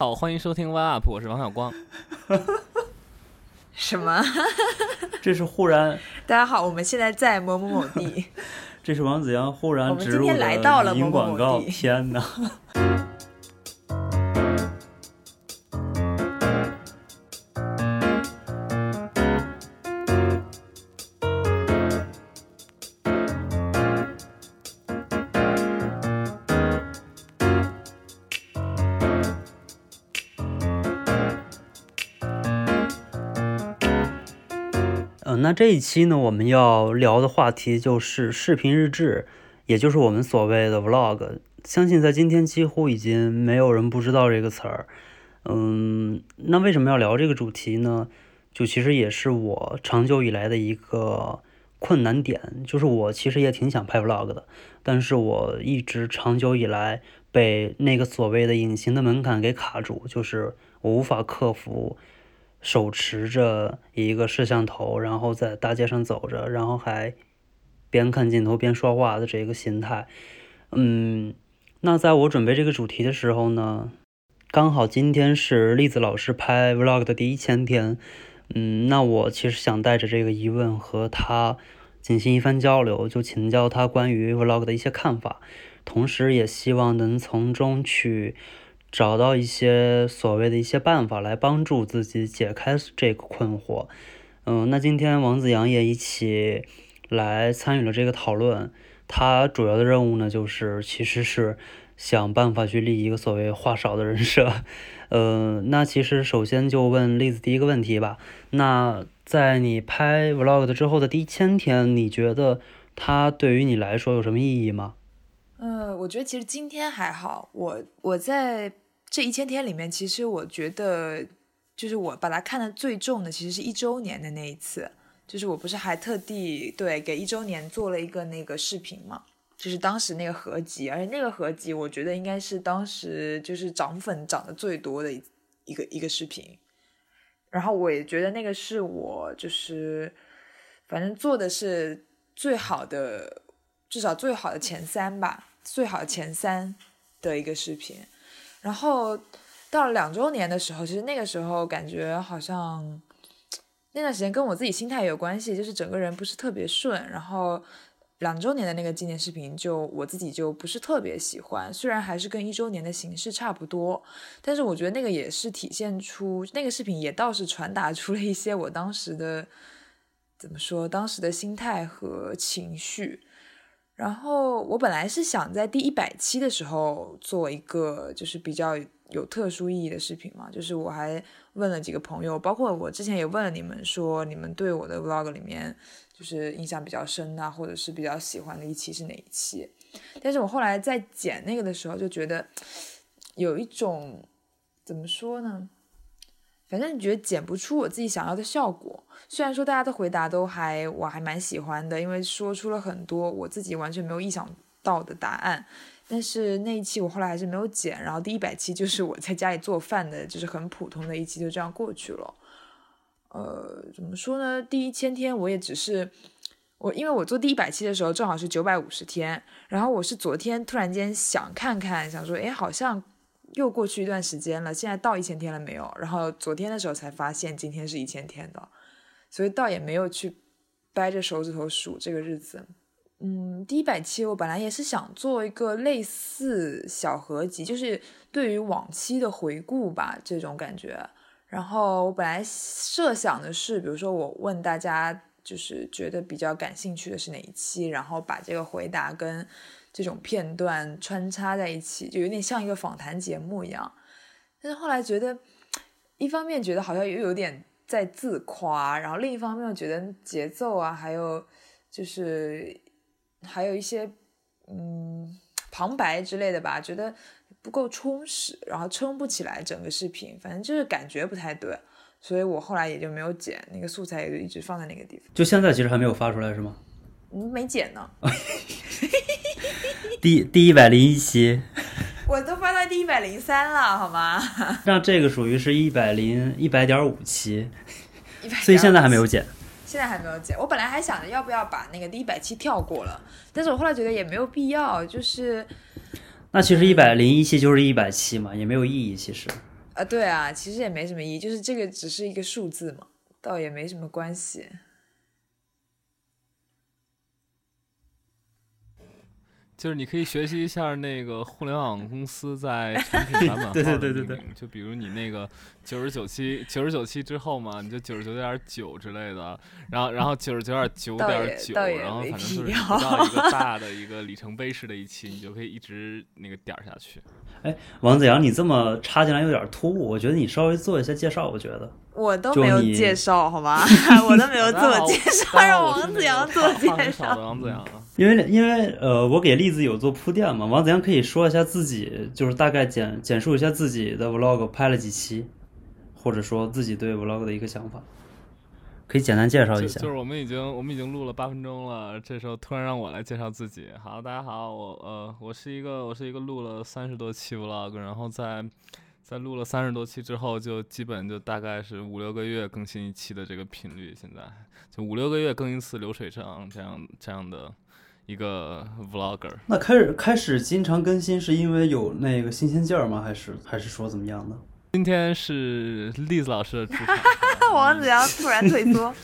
好，欢迎收听 One Up，我是王小光。什么？这是忽然。大家好，我们现在在某某某地。这是王子阳忽然植入的音广告。天哪！那这一期呢，我们要聊的话题就是视频日志，也就是我们所谓的 vlog。相信在今天几乎已经没有人不知道这个词儿。嗯，那为什么要聊这个主题呢？就其实也是我长久以来的一个困难点，就是我其实也挺想拍 vlog 的，但是我一直长久以来被那个所谓的隐形的门槛给卡住，就是我无法克服。手持着一个摄像头，然后在大街上走着，然后还边看镜头边说话的这个心态，嗯，那在我准备这个主题的时候呢，刚好今天是栗子老师拍 vlog 的第一千天，嗯，那我其实想带着这个疑问和他进行一番交流，就请教他关于 vlog 的一些看法，同时也希望能从中去。找到一些所谓的一些办法来帮助自己解开这个困惑。嗯，那今天王子阳也一起来参与了这个讨论。他主要的任务呢，就是其实是想办法去立一个所谓话少的人设。嗯，那其实首先就问栗子第一个问题吧。那在你拍 vlog 之后的第一千天，你觉得它对于你来说有什么意义吗？嗯，我觉得其实今天还好。我我在这一千天里面，其实我觉得，就是我把它看的最重的，其实是一周年的那一次。就是我不是还特地对给一周年做了一个那个视频嘛？就是当时那个合集，而且那个合集，我觉得应该是当时就是涨粉涨的最多的一一个一个视频。然后我也觉得那个是我就是反正做的是最好的。至少最好的前三吧，最好的前三的一个视频。然后到了两周年的时候，其实那个时候感觉好像那段时间跟我自己心态有关系，就是整个人不是特别顺。然后两周年的那个纪念视频，就我自己就不是特别喜欢。虽然还是跟一周年的形式差不多，但是我觉得那个也是体现出那个视频也倒是传达出了一些我当时的怎么说，当时的心态和情绪。然后我本来是想在第一百期的时候做一个就是比较有特殊意义的视频嘛，就是我还问了几个朋友，包括我之前也问了你们，说你们对我的 vlog 里面就是印象比较深啊，或者是比较喜欢的一期是哪一期？但是我后来在剪那个的时候就觉得有一种怎么说呢？反正你觉得剪不出我自己想要的效果。虽然说大家的回答都还我还蛮喜欢的，因为说出了很多我自己完全没有意想到的答案。但是那一期我后来还是没有剪，然后第一百期就是我在家里做饭的，就是很普通的一期，就这样过去了。呃，怎么说呢？第一千天我也只是我，因为我做第一百期的时候正好是九百五十天，然后我是昨天突然间想看看，想说，哎，好像。又过去一段时间了，现在到一千天了没有？然后昨天的时候才发现今天是一千天的，所以倒也没有去掰着手指头数这个日子。嗯，第一百期我本来也是想做一个类似小合集，就是对于往期的回顾吧，这种感觉。然后我本来设想的是，比如说我问大家，就是觉得比较感兴趣的是哪一期，然后把这个回答跟。这种片段穿插在一起，就有点像一个访谈节目一样。但是后来觉得，一方面觉得好像又有点在自夸，然后另一方面又觉得节奏啊，还有就是还有一些嗯旁白之类的吧，觉得不够充实，然后撑不起来整个视频，反正就是感觉不太对。所以我后来也就没有剪那个素材，也就一直放在那个地方。就现在其实还没有发出来是吗？嗯，没剪呢。第第一百零一期，我都发到第一百零三了，好吗？那这个属于是一百零一百点五期，所以现在还没有剪。现在还没有剪。我本来还想着要不要把那个第一百期跳过了，但是我后来觉得也没有必要，就是。那其实一百零一期就是一百期嘛，也没有意义，其实。啊，对啊，其实也没什么意义，就是这个只是一个数字嘛，倒也没什么关系。就是你可以学习一下那个互联网公司在 产品版本号对对的对对对就比如你那个九十九期九十九期之后嘛，你就九十九点九之类的，然后然后九十九点九点九，然后反正就是到一个 大的一个里程碑式的一期，你就可以一直那个点儿下去。哎王子阳，你这么插进来有点突兀，我觉得你稍微做一下介绍，我觉得。我都没有介绍好吗？我都没有自我介绍，让王子阳自我介绍。王子阳啊，因为因为呃，我给栗子有做铺垫嘛，王子阳可以说一下自己，就是大概简简述一下自己的 vlog 拍了几期，或者说自己对 vlog 的一个想法，可以简单介绍一下就就。是我们已经我们已经录了八分钟了，这时候突然让我来介绍自己。好，大家好，我呃我是一个我是一个录了三十多期 vlog，然后在在录了三十多期之后，就基本就大概是五六个月更新一期的这个频率，现在就五六个月更一次流水账这样这样的一个 vlogger。那开始开始经常更新是因为有那个新鲜劲儿吗？还是还是说怎么样的？今天是栗子老师的主场，王子阳突然退缩，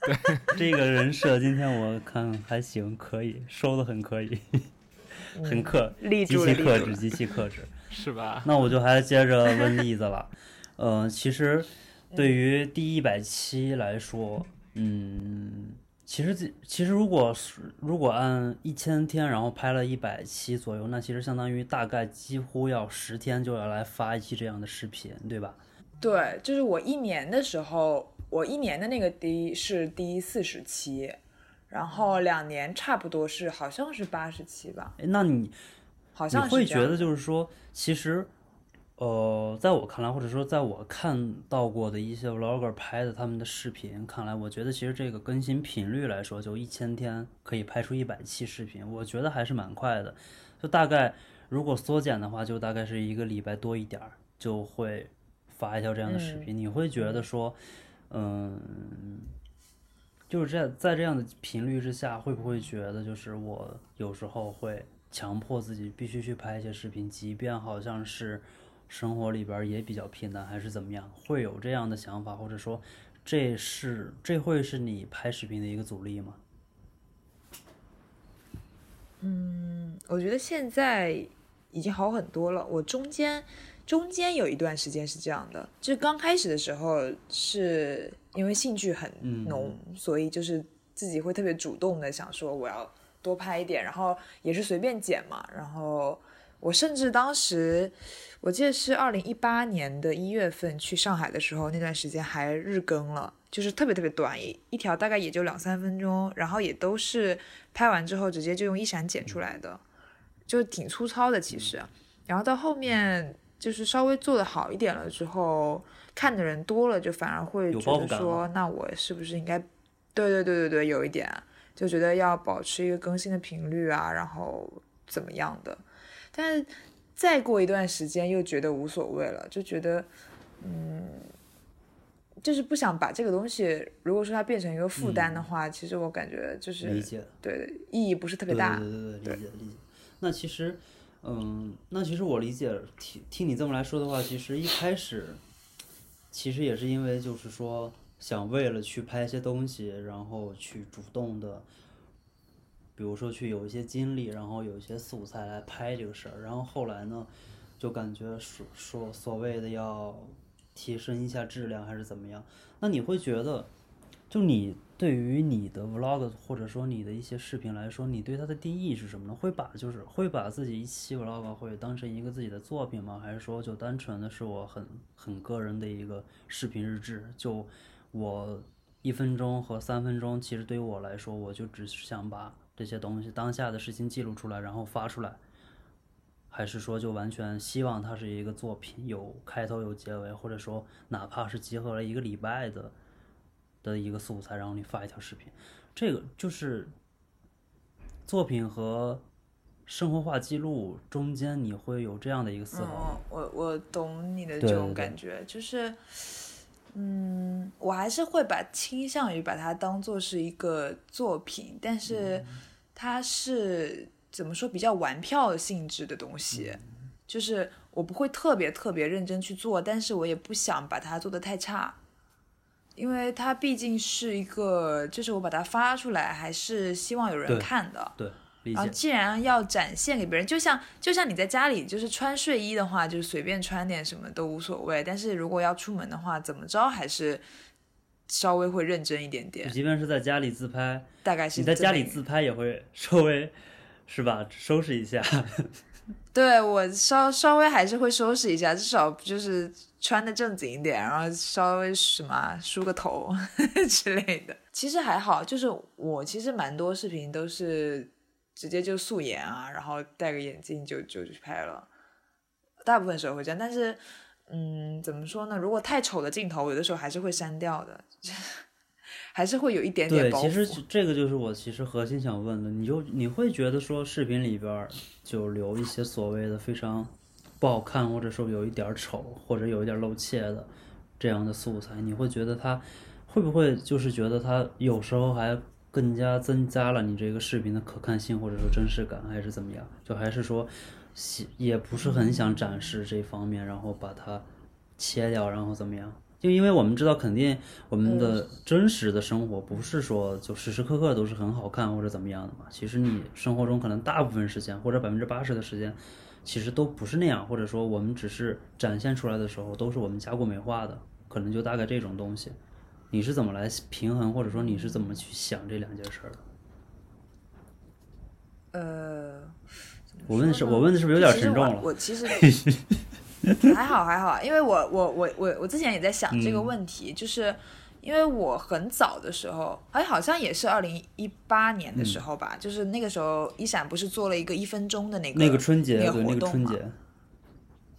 对这个人设今天我看还行，可以收的很可以，很克，极立住了，其克制。极其克制。是吧？那我就还接着问栗子了，呃，其实对于第一百期来说，嗯，其实这其实如果是如果按一千天，然后拍了一百期左右，那其实相当于大概几乎要十天就要来发一期这样的视频，对吧？对，就是我一年的时候，我一年的那个第是第四十期，然后两年差不多是好像是八十期吧，哎，那你好像是这样会觉得就是说，其实，呃，在我看来，或者说在我看到过的一些 vlogger 拍的他们的视频看来，我觉得其实这个更新频率来说，就一千天可以拍出一百期视频，我觉得还是蛮快的。就大概如果缩减的话，就大概是一个礼拜多一点儿就会发一条这样的视频。你会觉得说，嗯，就是这在这样的频率之下，会不会觉得就是我有时候会强迫自己必须去拍一些视频，即便好像是生活里边也比较平淡，还是怎么样，会有这样的想法，或者说这是这会是你拍视频的一个阻力吗？嗯我觉得现在已经好很多了。我中间中间有一段时间是这样的，就是刚开始的时候是因为兴趣很浓，所以就是自己会特别主动的想说我要多拍一点，然后也是随便剪嘛。然后我甚至当时我记得是二零一八年的一月份去上海的时候，那段时间还日更了。就是特别特别短，一一条大概也就两三分钟，然后也都是拍完之后直接就用一闪剪出来的，就挺粗糙的其实。然后到后面就是稍微做的好一点了之后，看的人多了，就反而会觉得说，那我是不是应该，对对对对对，有一点，就觉得要保持一个更新的频率啊，然后怎么样的。但是再过一段时间又觉得无所谓了，就觉得，嗯。就是不想把这个东西，如果说它变成一个负担的话，其实我感觉就是理解。对意义不是特别对大。对对对，理解理解。那其实，嗯，那其实我理解，听听你这么来说的话，其实一开始，其实也是因为就是说想为了去拍一些东西，然后去主动的，比如说去有一些经历，然后有一些素材来拍这个事儿，然后后来呢，就感觉说说所谓的要提升一下质量还是怎么样，那你会觉得？就你对于你的 vlog 或者说你的一些视频来说，你对它的定义是什么呢？会把就是会把自己一期 vlog 会当成一个自己的作品吗？还是说就单纯的是我很很个人的一个视频日志？就我一分钟和三分钟，其实对于我来说，我就只是想把这些东西当下的事情记录出来，然后发出来。还是说就完全希望它是一个作品，有开头有结尾，或者说哪怕是集合了一个礼拜的。的一个素材，然后你发一条视频，这个就是作品和生活化记录中间，你会有这样的一个思考。嗯，我我懂你的这种对对感觉，就是，嗯，我还是会把倾向于把它当做是一个作品，但是它是怎么说比较玩票性质的东西，就是我不会特别特别认真去做，但是我也不想把它做得太差，因为它毕竟是一个，就是我把它发出来，还是希望有人看的。对，理然后。既然要展现给别人，就像就像你在家里就是穿睡衣的话，就是随便穿点什么都无所谓。但是如果要出门的话，怎么着还是稍微会认真一点点，即便是在家里自拍，大概是你在家里自拍也会 稍微是吧，收拾一下。对我稍稍微还是会收拾一下，至少就是穿的正经一点，然后稍微什么梳个头 之类的。其实还好，就是我其实蛮多视频都是直接就素颜啊，然后戴个眼镜就就去拍了，大部分时候会这样。但是，嗯，怎么说呢？如果太丑的镜头，有的时候还是会删掉的，还是会有一点点对，其实。这个就是我其实核心想问的，你就你会觉得说视频里边就留一些所谓的非常不好看，或者说有一点丑，或者有一点露怯的这样的素材，你会觉得它会不会就是觉得它有时候还更加增加了你这个视频的可看性，或者说真实感，还是怎么样？就还是说喜也不是很想展示这方面，然后把它切掉，然后怎么样？就因为我们知道，肯定我们的真实的生活不是说就时时刻刻都是很好看或者怎么样的嘛。其实你生活中可能大部分时间或者百分之八十的时间，其实都不是那样，或者说我们只是展现出来的时候都是我们加过美化的，可能就大概这种东西。你是怎么来平衡，或者说你是怎么去想这两件事儿的？呃，我问的是我问的是不是有点沉重了？我其实 还好还好，因为我我我我我之前也在想这个嗯。问题，就是因为我很早的时候，哎，好像也是二零一八年的时候吧，就是那个时候一闪不是做了一个一分钟的那个那个春节，那个那活动嘛个春节，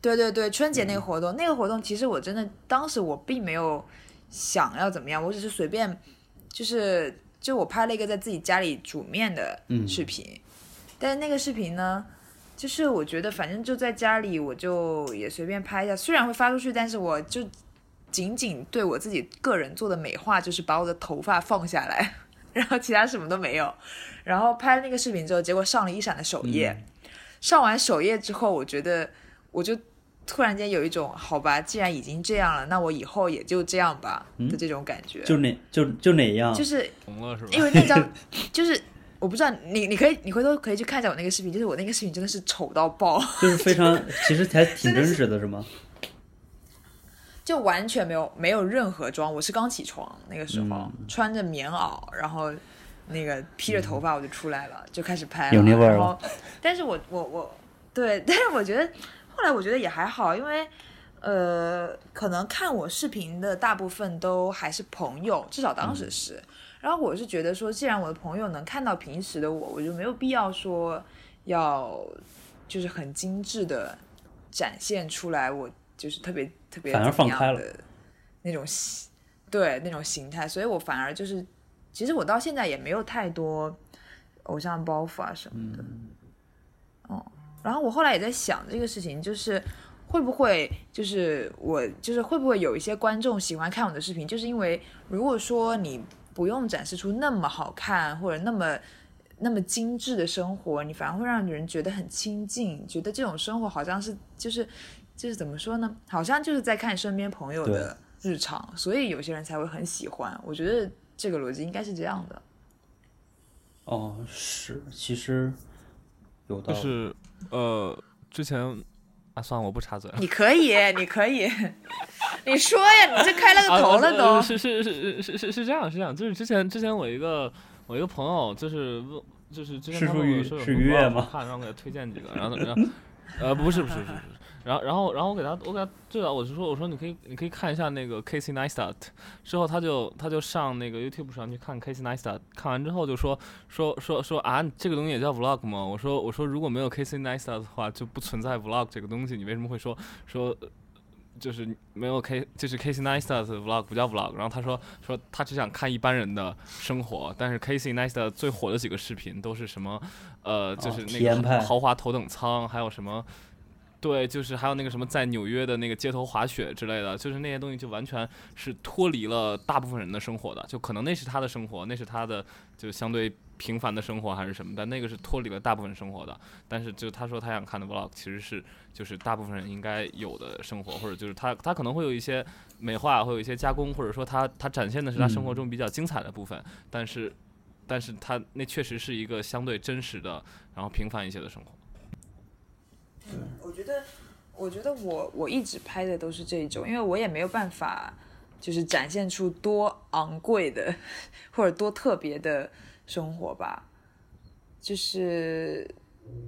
对对对，春节那个嗯。活动，那个活动其实我真的当时我并没有想要怎么样，我只是随便，就是就我拍了一个在自己家里煮面的嗯。视频，但是那个视频呢，就是我觉得反正就在家里，我就也随便拍一下，虽然会发出去，但是我就仅仅对我自己个人做的美化，就是把我的头发放下来，然后其他什么都没有。然后拍了那个视频之后，结果上了一闪的首页，嗯。上完首页之后，我觉得我就突然间有一种好吧，既然已经这样了，那我以后也就这样吧的这种感觉。就哪就就哪样？就是红了是吧？因为那张 就是我不知道你你可以你回头可以去看一下我那个视频，就是我那个视频真的是丑到爆，就是非常，其实还挺真实的，是吗？就完全没有没有任何妆。我是刚起床那个时候，嗯穿着棉袄，然后那个披着头发我就出来了，就开始拍了。有那味儿然后，但是我我我对，但是我觉得后来我觉得也还好，因为。呃，可能看我视频的大部分都还是朋友，至少当时是。然后我是觉得说，既然我的朋友能看到平时的我，我就没有必要说要就是很精致的展现出来，我就是特别特别反而怎么放开了样的那种形对那种形态，所以我反而就是，其实我到现在也没有太多偶像包袱啊什么的。哦，然后我后来也在想这个事情，就是会不会就是我就是会不会有一些观众喜欢看我的视频，就是因为如果说你不用展示出那么好看或者那么那么精致的生活，你反而会让人觉得很亲近，觉得这种生活好像是就是就是怎么说呢？好像就是在看身边朋友的日常，所以有些人才会很喜欢。我觉得这个逻辑应该是这样的。哦，是，其实有的。就是呃，之前啊，算了，我不插嘴了。你可以，你可以，你说呀，你这开了个头了啊都。呃是是是是是是这样是这样，就是之前之前我一个我一个朋友就是问就是之前是属于他问我说有是什么看，让我给他推荐几个，然后然后呃不是不是不是不是，然后然后然后我给他我给他最早，我就说我说你可以你可以看一下那个 Casey Neistat，之后他就他就上那个 YouTube 上去看 Casey Neistat，看完之后就说说说说啊这个东西也叫 Vlog 吗？我说我说如果没有 Casey Neistat 的话就不存在 Vlog 这个东西，你为什么会说说？就是没有 K，就是 Casey Neistat 的 vlog 不叫 vlog，然后他说说他只想看一般人的生活，但是 Casey Neistat 最火的几个视频都是什么，呃，就是哦那个豪华头等舱，还有什么，对，就是还有那个什么在纽约的那个街头滑雪之类的，就是那些东西就完全是脱离了大部分人的生活的，就可能那是他的生活，那是他的就相对平凡的生活还是什么，但那个是脱离了大部分生活的。但是就他说他想看的 vlog，其实是就是大部分人应该有的生活，或者就是他他可能会有一些美化，会有一些加工，或者说他他展现的是他生活中比较精彩的部分，但是但是他那确实是一个相对真实的，然后平凡一些的生活。我觉得我觉得我我一直拍的都是这种，因为我也没有办法就是展现出多昂贵的或者多特别的。生活吧，就是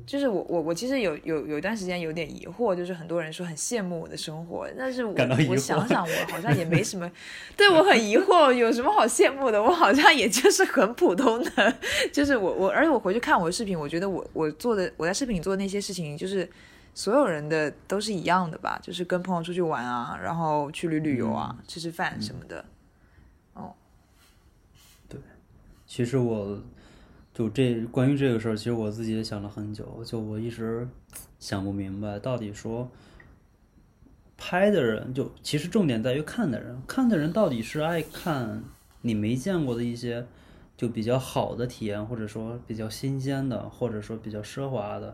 就是我我我其实有有有一段时间有点疑惑，就是很多人说很羡慕我的生活，但是我我想想我好像也没什么，对我很疑惑，有什么好羡慕的？我好像也就是很普通的，就是我我而且我回去看我的视频，我觉得我我做的我在视频里做的那些事情，就是所有人的都是一样的吧，就是跟朋友出去玩啊，然后去旅旅游啊，吃吃饭什么的。哦，对其实我，就这关于这个事儿，其实我自己也想了很久。就我一直想不明白，到底说拍的人，就其实重点在于看的人，看的人到底是爱看你没见过的一些就比较好的体验，或者说比较新鲜的，或者说比较奢华的，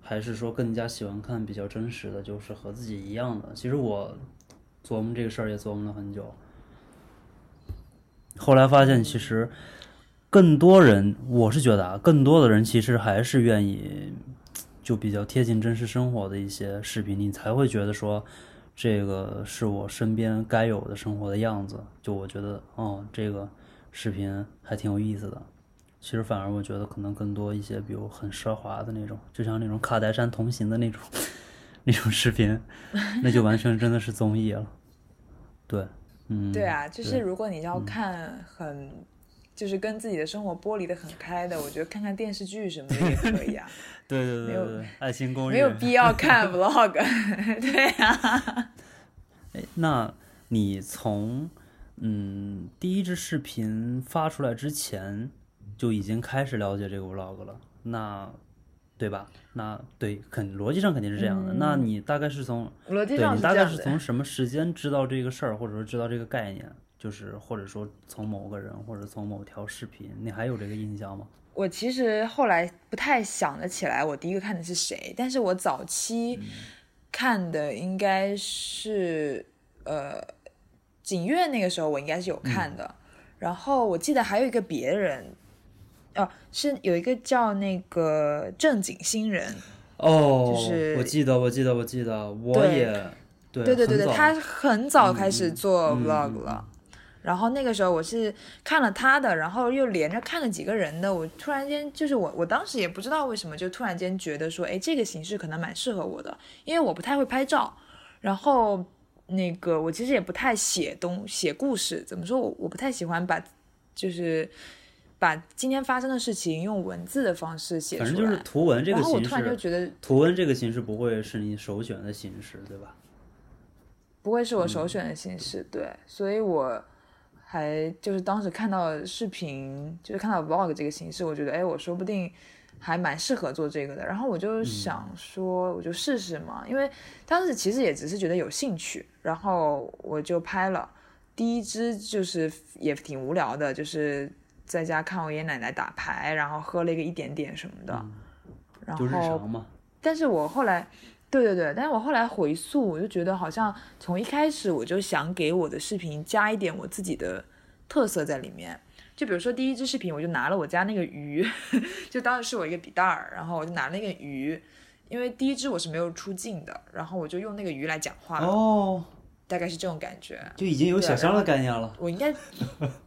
还是说更加喜欢看比较真实的，就是和自己一样的？其实我琢磨这个事儿也琢磨了很久，后来发现其实。更多人，我是觉得啊，更多的人其实还是愿意，就比较贴近真实生活的一些视频，你才会觉得说，这个是我身边该有的生活的样子。就我觉得，哦，这个视频还挺有意思的。其实反而我觉得可能更多一些，比如很奢华的那种，就像那种卡戴珊同行的那种 那种视频，那就完全真的是综艺了。对，嗯，对啊，就是如果你要看很。就是跟自己的生活剥离的很开的，我觉得看看电视剧什么的也可以啊。对对对，没有爱情公寓，没有必要看 vlog。对呀。哎，那你从嗯第一支视频发出来之前就已经开始了解这个 vlog 了，那对吧？那对，肯逻辑上肯定是这样的。那你大概是从逻辑上你大概是从什么时间知道这个事儿，或者说知道这个概念？就是或者说从某个人或者从某条视频，你还有这个印象吗？我其实后来不太想得起来，我第一个看的是谁，但是我早期看的应该是呃景月那个时候，我应该是有看的。然后我记得还有一个别人，哦，是有一个叫那个正经新人哦，就是我记得，我记得，我记得，我也对对对对，他很早开始做 vlog 了。然后那个时候我是看了他的，然后又连着看了几个人的，我突然间就是我我当时也不知道为什么，就突然间觉得说，哎，这个形式可能蛮适合我的，因为我不太会拍照，然后那个我其实也不太写东写故事，怎么说我我不太喜欢把就是把今天发生的事情用文字的方式写出来，反正就是图文这个形式。然后我突然就觉得图文这个形式不会是你首选的形式，对吧？不会是我首选的形式，对，所以我。还就是当时看到视频，就是看到 vlog 这个形式，我觉得哎，我说不定还蛮适合做这个的。然后我就想说，我就试试嘛，因为当时其实也只是觉得有兴趣，然后我就拍了第一支，就是也挺无聊的，就是在家看我爷爷奶奶打牌，然后喝了一个一点点什么的。然后，但是我后来。对对对，但是我后来回溯，我就觉得好像从一开始我就想给我的视频加一点我自己的特色在里面。就比如说第一支视频，我就拿了我家那个鱼，就当时是我一个笔袋儿，然后我就拿那个鱼，因为第一支我是没有出镜的，然后我就用那个鱼来讲话。哦，大概是这种感觉。就已经有小香的概念了。我应该，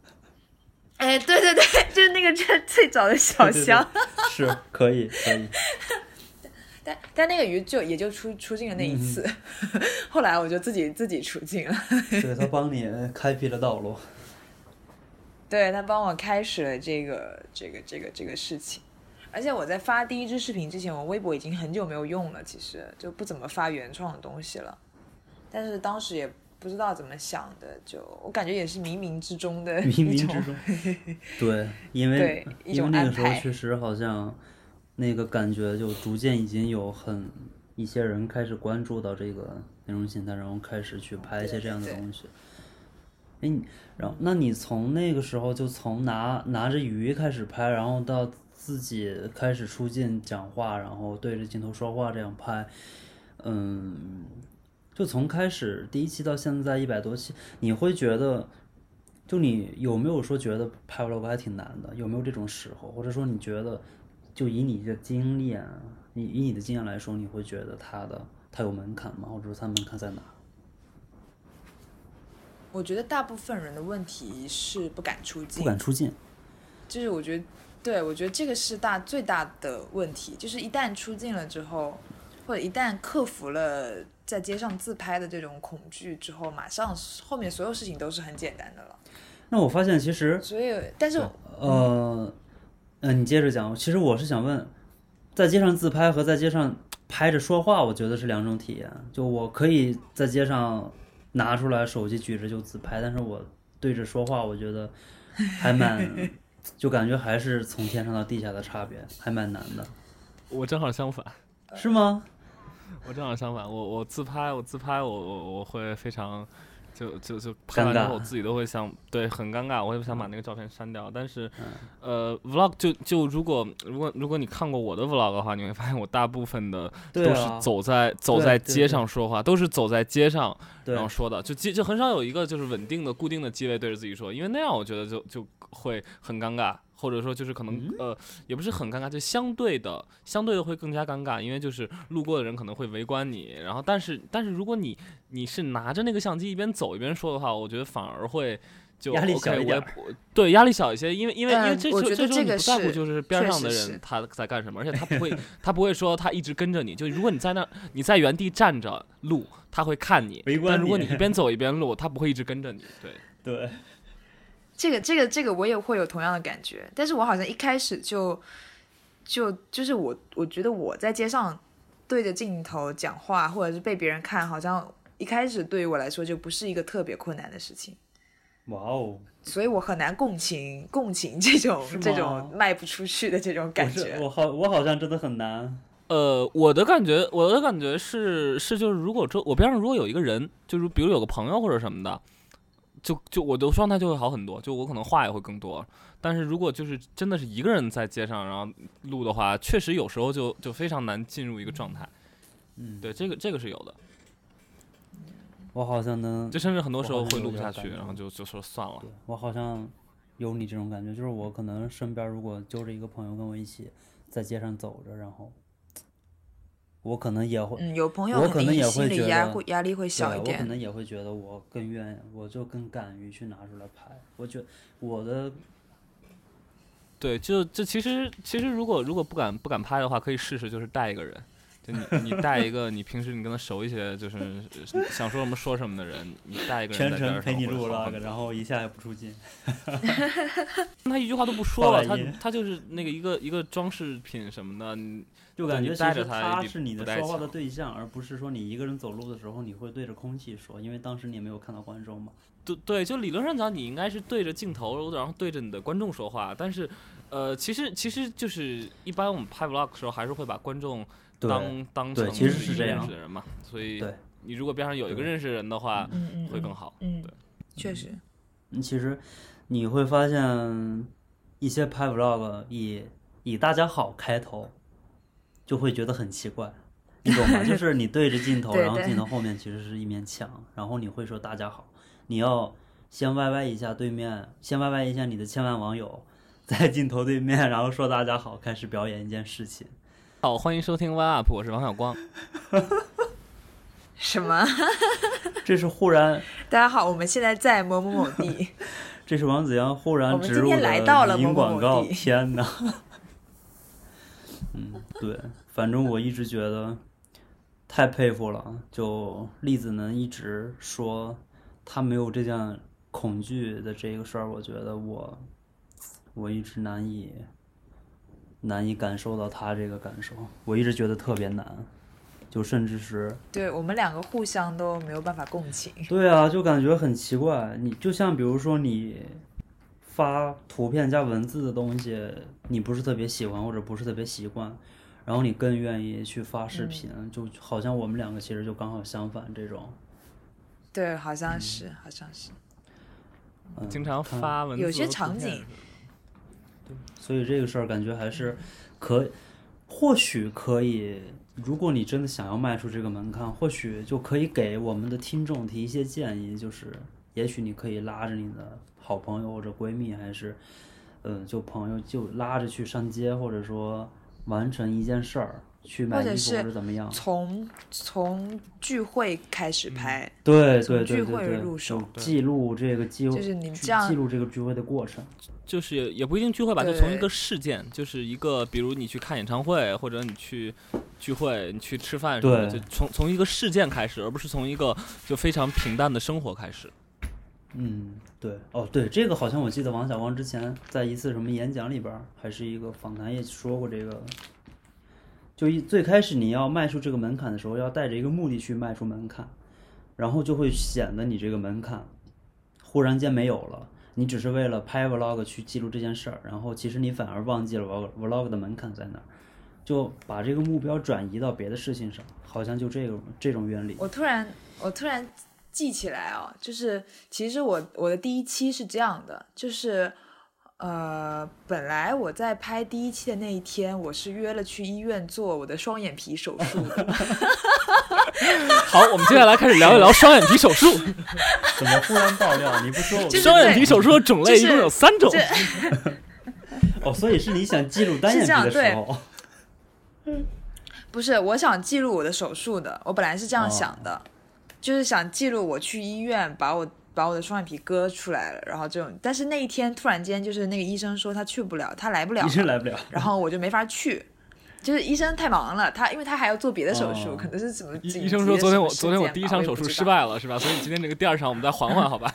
哎，对对对，就是那个最最早的小香。是可以可以。但但那个鱼就也就出出镜了那一次，后来我就自己自己出镜了。对他帮你开辟了道路。对他帮我开始了这个这个这个这个事情，而且我在发第一支视频之前，我微博已经很久没有用了，其实就不怎么发原创的东西了。但是当时也不知道怎么想的，就我感觉也是冥冥之中的冥冥之中。对，因为因为那个时候确实好像。那个感觉就逐渐已经有很一些人开始关注到这个内容形态，然后开始去拍一些这样的东西。哎，你然后那你从那个时候就从拿拿着鱼开始拍，然后到自己开始出镜讲话，然后对着镜头说话这样拍，嗯，就从开始第一期到现在一百多期，你会觉得，就你有没有说觉得拍 vlog 还挺难的？有没有这种时候？或者说你觉得，就以你的经验，你以你的经验来说，你会觉得它的它有门槛吗？或者说它门槛在哪？我觉得大部分人的问题是不敢出镜，不敢出镜，就是我觉得，对我觉得这个是大最大的问题，就是一旦出镜了之后，或者一旦克服了在街上自拍的这种恐惧之后，马上后面所有事情都是很简单的了。那我发现其实，所以，但是，呃，嗯，你接着讲。其实我是想问，在街上自拍和在街上拍着说话，我觉得是两种体验。就我可以在街上。拿出来手机举着就自拍，但是我对着说话，我觉得还蛮，就感觉还是从天上到地下的差别，还蛮难的。我正好相反，是吗？我正好相反，我我自拍，我自拍，我我我会非常。就就就拍完之后，我自己都会想，对，很尴尬，我也不想把那个照片删掉。但是，呃，vlog 就就如果如果如果你看过我的 vlog 的话，你会发现我大部分的 都是走在走在街上说话，都是走在街上然后说的，就就很少有一个就是稳定的固定的机位对着自己说，因为那样我觉得就就会很尴尬。或者说就是可能呃也不是很尴尬，就相对的相对的会更加尴尬，因为就是路过的人可能会围观你，然后但是但是如果你你是拿着那个相机一边走一边说的话，我觉得反而会就压力小一点，对压力小一些，因为因为因为这这这这你不在乎就是边上的人他在干什么，而且他不会 他不会说他一直跟着你，就如果你在那你在原地站着录，他会看你，但如果你一边走一边录，他不会一直跟着你，对对。这个这个这个我也会有同样的感觉，但是我好像一开始就就就是我我觉得我在街上对着镜头讲话，或者是被别人看，好像一开始对于我来说就不是一个特别困难的事情。哇哦！所以我很难共情共情这种这种卖不出去的这种感觉。我好我好像真的很难。呃，我的感觉我的感觉是是就是如果说我边上如果有一个人，就是比如有个朋友或者什么的。就就我的状态就会好很多，就我可能话也会更多。但是如果就是真的是一个人在街上然后录的话，确实有时候就就非常难进入一个状态。嗯，对，这个这个是有的。我好像能，就甚至很多时候会录不下去，然后就就说算了。我好像有你这种感觉，就是我可能身边如果揪着一个朋友跟我一起在街上走着，然后。我可能也会，嗯，有朋友我可能也会觉得压力会小一点。我可能也会觉得我更愿意，我就更敢于去拿出来拍。我觉我的，对，就这其实其实如果如果不敢不敢拍的话，可以试试就是带一个人。就你你带一个你平时你跟他熟一些，就是 想说什么说什么的人，你带一个人全程陪你录 vlog，然后一下也不出镜，他一句话都不说了，他他就是那个一个一个装饰品什么的，就感觉其实他是你的说话的对象，而不是说你一个人走路的时候你会对着空气说，因为当时你也没有看到观众嘛。对对，就理论上讲你应该是对着镜头，然后对着你的观众说话，但是呃，其实其实就是一般我们拍 vlog 的时候还是会把观众。当当成其实是这样认识的人嘛，所以你如果边上有一个认识人的话，会更好。嗯，对，确实。其实你会发现，一些拍 vlog 以以大家好开头，就会觉得很奇怪，你懂吗？就 是你对着镜头，然后镜头后面其实是一面墙，然后你会说大家好，你要先歪歪一下对面，先歪歪一下你的千万网友，在镜头对面，然后说大家好，开始表演一件事情。好，欢迎收听 One Up，我是王小光。什么？这是忽然。大家好，我们现在在某某某地。这是王子阳忽然植入的音广告。天哪！嗯，对，反正我一直觉得太佩服了。就栗子能一直说他没有这件恐惧的这个事儿，我觉得我我一直难以。难以感受到他这个感受，我一直觉得特别难，就甚至是对我们两个互相都没有办法共情。对啊，就感觉很奇怪。你就像比如说你发图片加文字的东西，你不是特别喜欢或者不是特别习惯，然后你更愿意去发视频，就好像我们两个其实就刚好相反这种。对，好像是，好像是。嗯经常发文字有些场景。片。什么的所以这个事儿感觉还是可，或许可以，如果你真的想要迈出这个门槛，或许就可以给我们的听众提一些建议，就是也许你可以拉着你的好朋友或者闺蜜，还是，嗯，就朋友就拉着去上街，或者说完成一件事儿，去买衣服或者是怎么样。从从聚会开始拍，对从对对对聚会对，入手记录这个机就是你记这样记录这个聚会的过程。就是也也不一定聚会吧，就从一个事件，就是一个，比如你去看演唱会，或者你去聚会，你去吃饭什么的，对就从从一个事件开始，而不是从一个就非常平淡的生活开始。嗯，对，哦，对，这个好像我记得王小光之前在一次什么演讲里边，还是一个访谈也说过这个，就一最开始你要迈出这个门槛的时候，要带着一个目的去迈出门槛，然后就会显得你这个门槛忽然间没有了，你只是为了拍 vlog 去记录这件事儿，然后其实你反而忘记了 vlog 的门槛在哪儿，就把这个目标转移到别的事情上，好像就这个这种原理。我突然我突然记起来哦，就是其实我我的第一期是这样的，就是呃，本来我在拍第一期的那一天，我是约了去医院做我的双眼皮手术的。好，我们接下来开始聊一聊双眼皮手术。怎么忽然爆料？你不说我就是双眼皮手术的种类一共有三种。哦，所以是你想记录单眼皮的时候。不是，我想记录我的手术的，我本来是这样想的，就是想记录我去医院把我把我的双眼皮割出来了，然后这种，但是那一天突然间就是那个医生说他去不了，他来不了医生来不了。然后我就没法去。就是医生太忙了，他因为他还要做别的手术，哦可能是怎么医医生说昨天我昨天我第一场手术失败了，是吧？所以今天这个第二场我们再缓缓，好吧？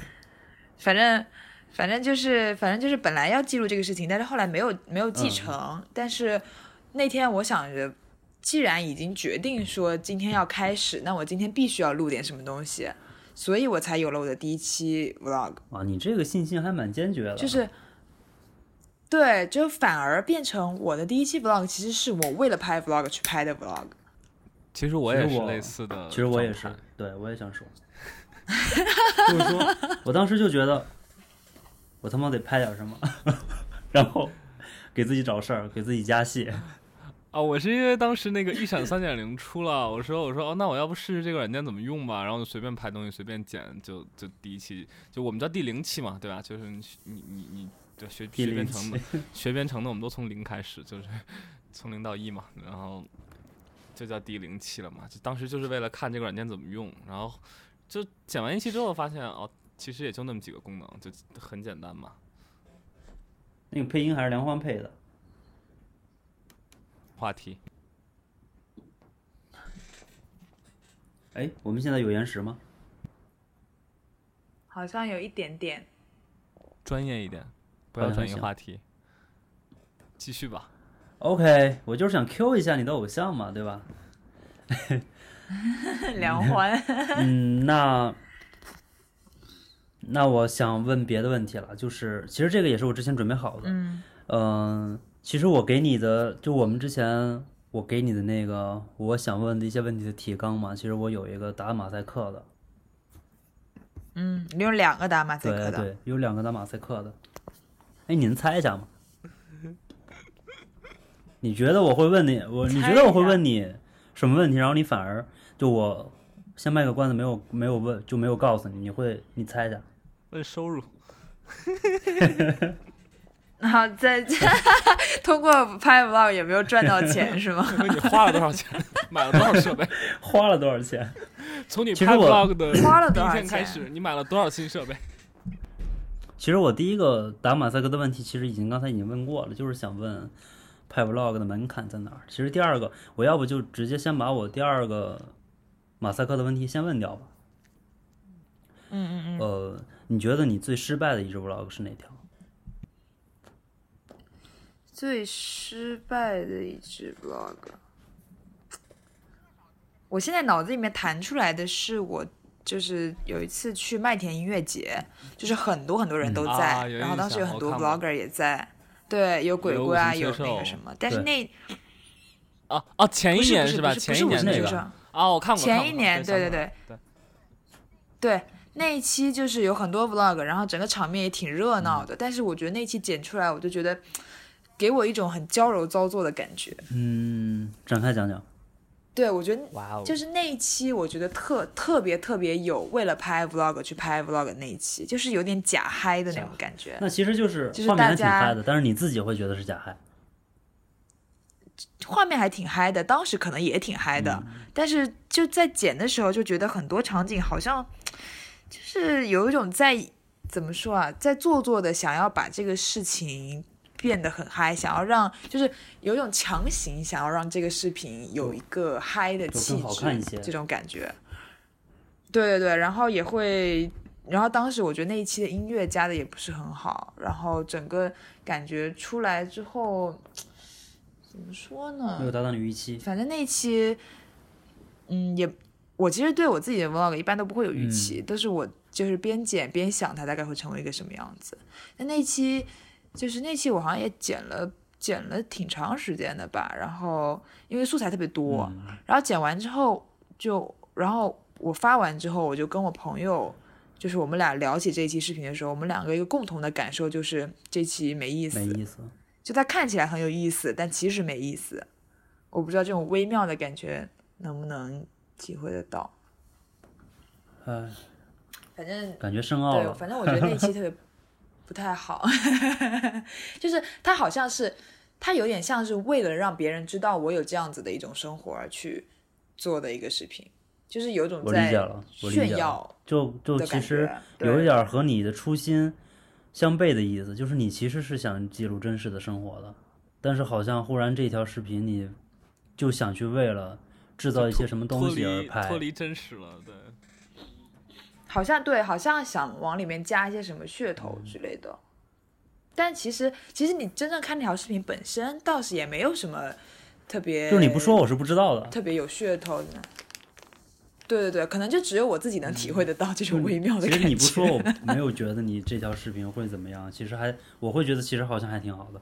反正反正就是反正就是本来要记录这个事情，但是后来没有没有记成。但是那天我想着，既然已经决定说今天要开始，那我今天必须要录点什么东西，所以我才有了我的第一期 vlog。啊，你这个信心还蛮坚决的。就是对，就反而变成我的第一期 vlog，其实是我为了拍 vlog 去拍的 vlog。其实我也是我类似的，其实我也是，对我也想说，就是说我当时就觉得，我他妈得拍点什么，然后给自己找事儿，给自己加戏。啊，我是因为当时那个一闪三点零出了，我说我说哦，那我要不试试这个软件怎么用吧，然后就随便拍东西，随便剪，就就第一期，就我们叫第零期嘛，对吧？就是你你你你就学学编程的，学编程的，我们都从零开始，就是 从零到一嘛，然后就叫第零期了嘛。就当时就是为了看这个软件怎么用，然后就剪完一期之后发现哦，其实也就那么几个功能，就很简单嘛。那个配音还是梁欢配的，话题哎，我们现在有延时吗？好像有一点点。专业一点，不要转移话题，继续吧。OK，我就是想 Q 一下你的偶像嘛，对吧？梁欢，嗯，那那我想问别的问题了，就是其实这个也是我之前准备好的，嗯嗯，其实我给你的，就我们之前我给你的那个我想问的一些问题的提纲嘛，其实我有一个打马赛克的，嗯，你有两个打马赛克的，对对，有两个打马赛克的，哎，你能猜一下吗？你觉得我会问你，我你觉得我会问你什么问题，然后你反而就我先卖个关子，没有没有问就没有告诉你，你会你猜一下？问收入，然后再 通过拍 vlog 也没有赚到钱 是吗？问你花了多少钱，买了多少设备，花了多少钱？从你拍 vlog 的花了第一多少钱天开始，你买了多少新设备？其实我第一个打马赛克的问题，其实已经刚才已经问过了，就是想问拍 vlog 的门槛在哪儿。其实第二个，我要不就直接先把我第二个马赛克的问题先问掉吧。嗯嗯嗯，呃，你觉得你最失败的一支 vlog 是哪条？最失败的一支 vlog，我现在脑子里面弹出来的是我。就是有一次去麦田音乐节，就是很多很多人都嗯在，啊然后当时有很多 vlogger 也在，对，有鬼鬼啊，有那个什么，但是那啊啊，前一年是吧？不是年那个啊，我看过。前一年，对对对对，对，那一期就是有很多 vlog，然后整个场面也挺热闹嗯的。但是我觉得那期剪出来，我就觉得给我一种很娇柔造作的感觉。嗯，展开讲讲。对，我觉得哇哦，就是那一期，我觉得特特别特别有为了拍 vlog 去拍 vlog 那一期，就是有点假嗨的那种感觉。那其实就是就是画面还挺大家嗨的，但是你自己会觉得是假嗨。画面还挺嗨的，当时可能也挺嗨的，嗯但是就在剪的时候就觉得很多场景好像就是有一种在怎么说啊，在做作的想要把这个事情变得很嗨，想要让就是有一种强行想要让这个视频有一个嗨的气质这种感觉。对对对，然后也会，然后当时我觉得那一期的音乐加的也不是很好，然后整个感觉出来之后，怎么说呢？没有达到你预期。反正那一期，嗯，也我其实对我自己的 vlog 一般都不会有预期，都是我就是边剪边想它大概会成为一个什么样子。那那一期就是那期我好像也剪了剪了挺长时间的吧，然后因为素材特别多，嗯然后剪完之后就，然后我发完之后，我就跟我朋友。就是我们俩聊起这一期视频的时候，我们两个一个共同的感受就是这期没意思，没意思。就它看起来很有意思，但其实没意思。我不知道这种微妙的感觉能不能体会得到。哎，反正感觉深奥对，反正我觉得那期特别不太好，就是他好像是他有点像是为了让别人知道我有这样子的一种生活而去做的一个视频，就是有种在炫。耀就就其实。有一点和你的初心相悖的意思，就是你其实是想记录真实的生活的，但是好像忽然这条视频你就想去为了制造一些什么东西而拍脱，离真实了，对。好像对，好像想往里面加一些什么噱头之类的。但其实，其实你真正看那条视频本身，倒是也没有什么特别，就是你不说我是不知道的。特别有噱头的。对对对，可能就只有我自己能体会得到这种微妙的感觉。其实你不说，我 没有觉得你这条视频会怎么样。其实还我会觉得，其实好像还挺好的。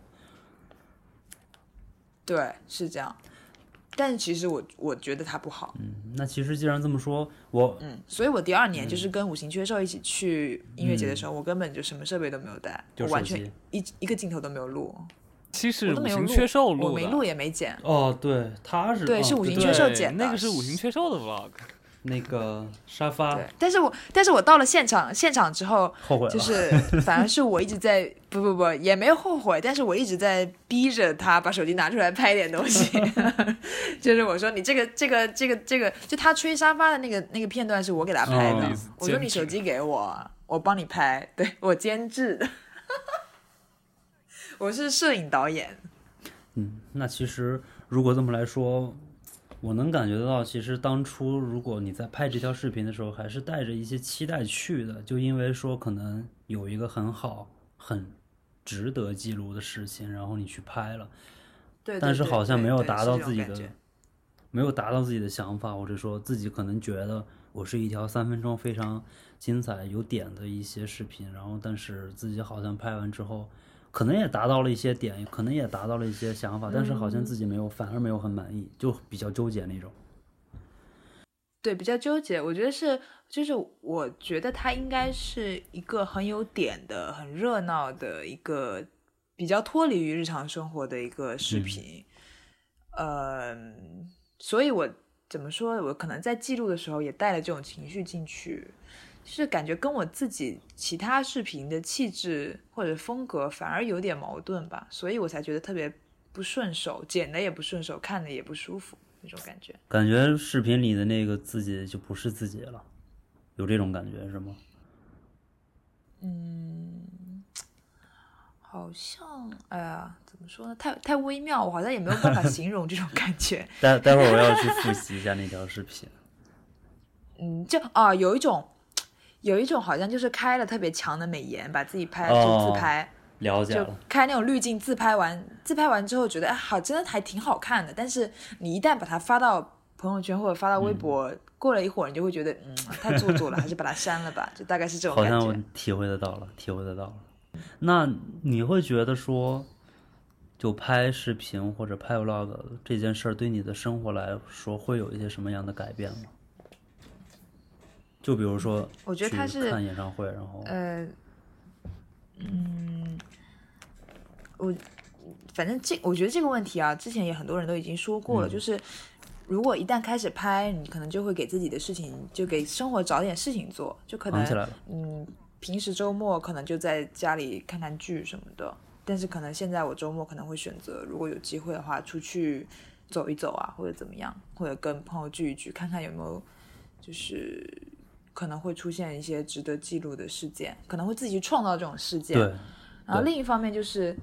对，是这样。但其实我我觉得它不好，嗯，那其实既然这么说，我嗯，所以我第二年就是跟五行缺兽一起去音乐节的时候，我根本就什么设备都没有带，我完全一一个镜头都没有录，其实五我都没有录，行缺兽我录我，没录也没剪。哦，对，他是对哦是五行缺兽剪的那个是五行缺兽的 vlog。那个沙发。对，但是我但是我到了现场现场之后，后悔了，就是反而是我一直在 不不不也没有后悔，但是我一直在逼着他把手机拿出来拍点东西。就是我说你这个这个这个这个，就他吹沙发的那个那个片段是我给他拍的，哦。我说你手机给我，我帮你拍，对我监制。的，我是摄影导演。嗯，那其实如果这么来说，我能感觉得到，其实当初如果你在拍这条视频的时候，还是带着一些期待去的，就因为说可能有一个很好、很值得记录的事情，然后你去拍了，对，但是好像没有达到自己的没有达到自己的想法，或者说自己可能觉得我是一条三分钟非常精彩、有点的一些视频，然后但是自己好像拍完之后，可能也达到了一些点，可能也达到了一些想法，但是好像自己没有，反而没有很满意，就比较纠结那种。对，比较纠结。我觉得是，就是我觉得它应该是一个很有点的、很热闹的一个比较脱离于日常生活的一个视频。嗯，所以我怎么说？我可能在记录的时候也带了这种情绪进去，就是感觉跟我自己其他视频的气质或者风格反而有点矛盾吧，所以我才觉得特别不顺手，剪的也不顺手，看的也不舒服那种感觉。感觉视频里的那个自己就不是自己了，有这种感觉是吗？嗯好像，哎呀，怎么说呢？太太微妙，我好像也没有办法 形容这种感觉。待待会儿我要去复习一下 那条视频。嗯，就啊，有一种，有一种好像就是开了特别强的美颜，把自己拍就哦自拍，就了解了，开那种滤镜，自拍完，自拍完之后觉得，哎，好，真的还挺好看的。但是你一旦把它发到朋友圈或者发到微博，过了一会儿，你就会觉得，嗯，太做作了，还是把它删了吧。就大概是这种感好像我。体会得到了，体会得到了。那你会觉得说，就拍视频或者拍 vlog 这件事儿，对你的生活来说会有一些什么样的改变吗？就比如说，我觉得他是看演唱会，然后呃，嗯，我反正这我觉得这个问题啊，之前也很多人都已经说过了，嗯就是如果一旦开始拍，你可能就会给自己的事情，就给生活找点事情做，就可能。嗯，平时周末可能就在家里看看剧什么的，但是可能现在我周末可能会选择，如果有机会的话，出去走一走啊，或者怎么样，或者跟朋友聚一聚，看看有没有就是可能会出现一些值得记录的事件，可能会自己去创造这种事件。对，然后另一方面就是，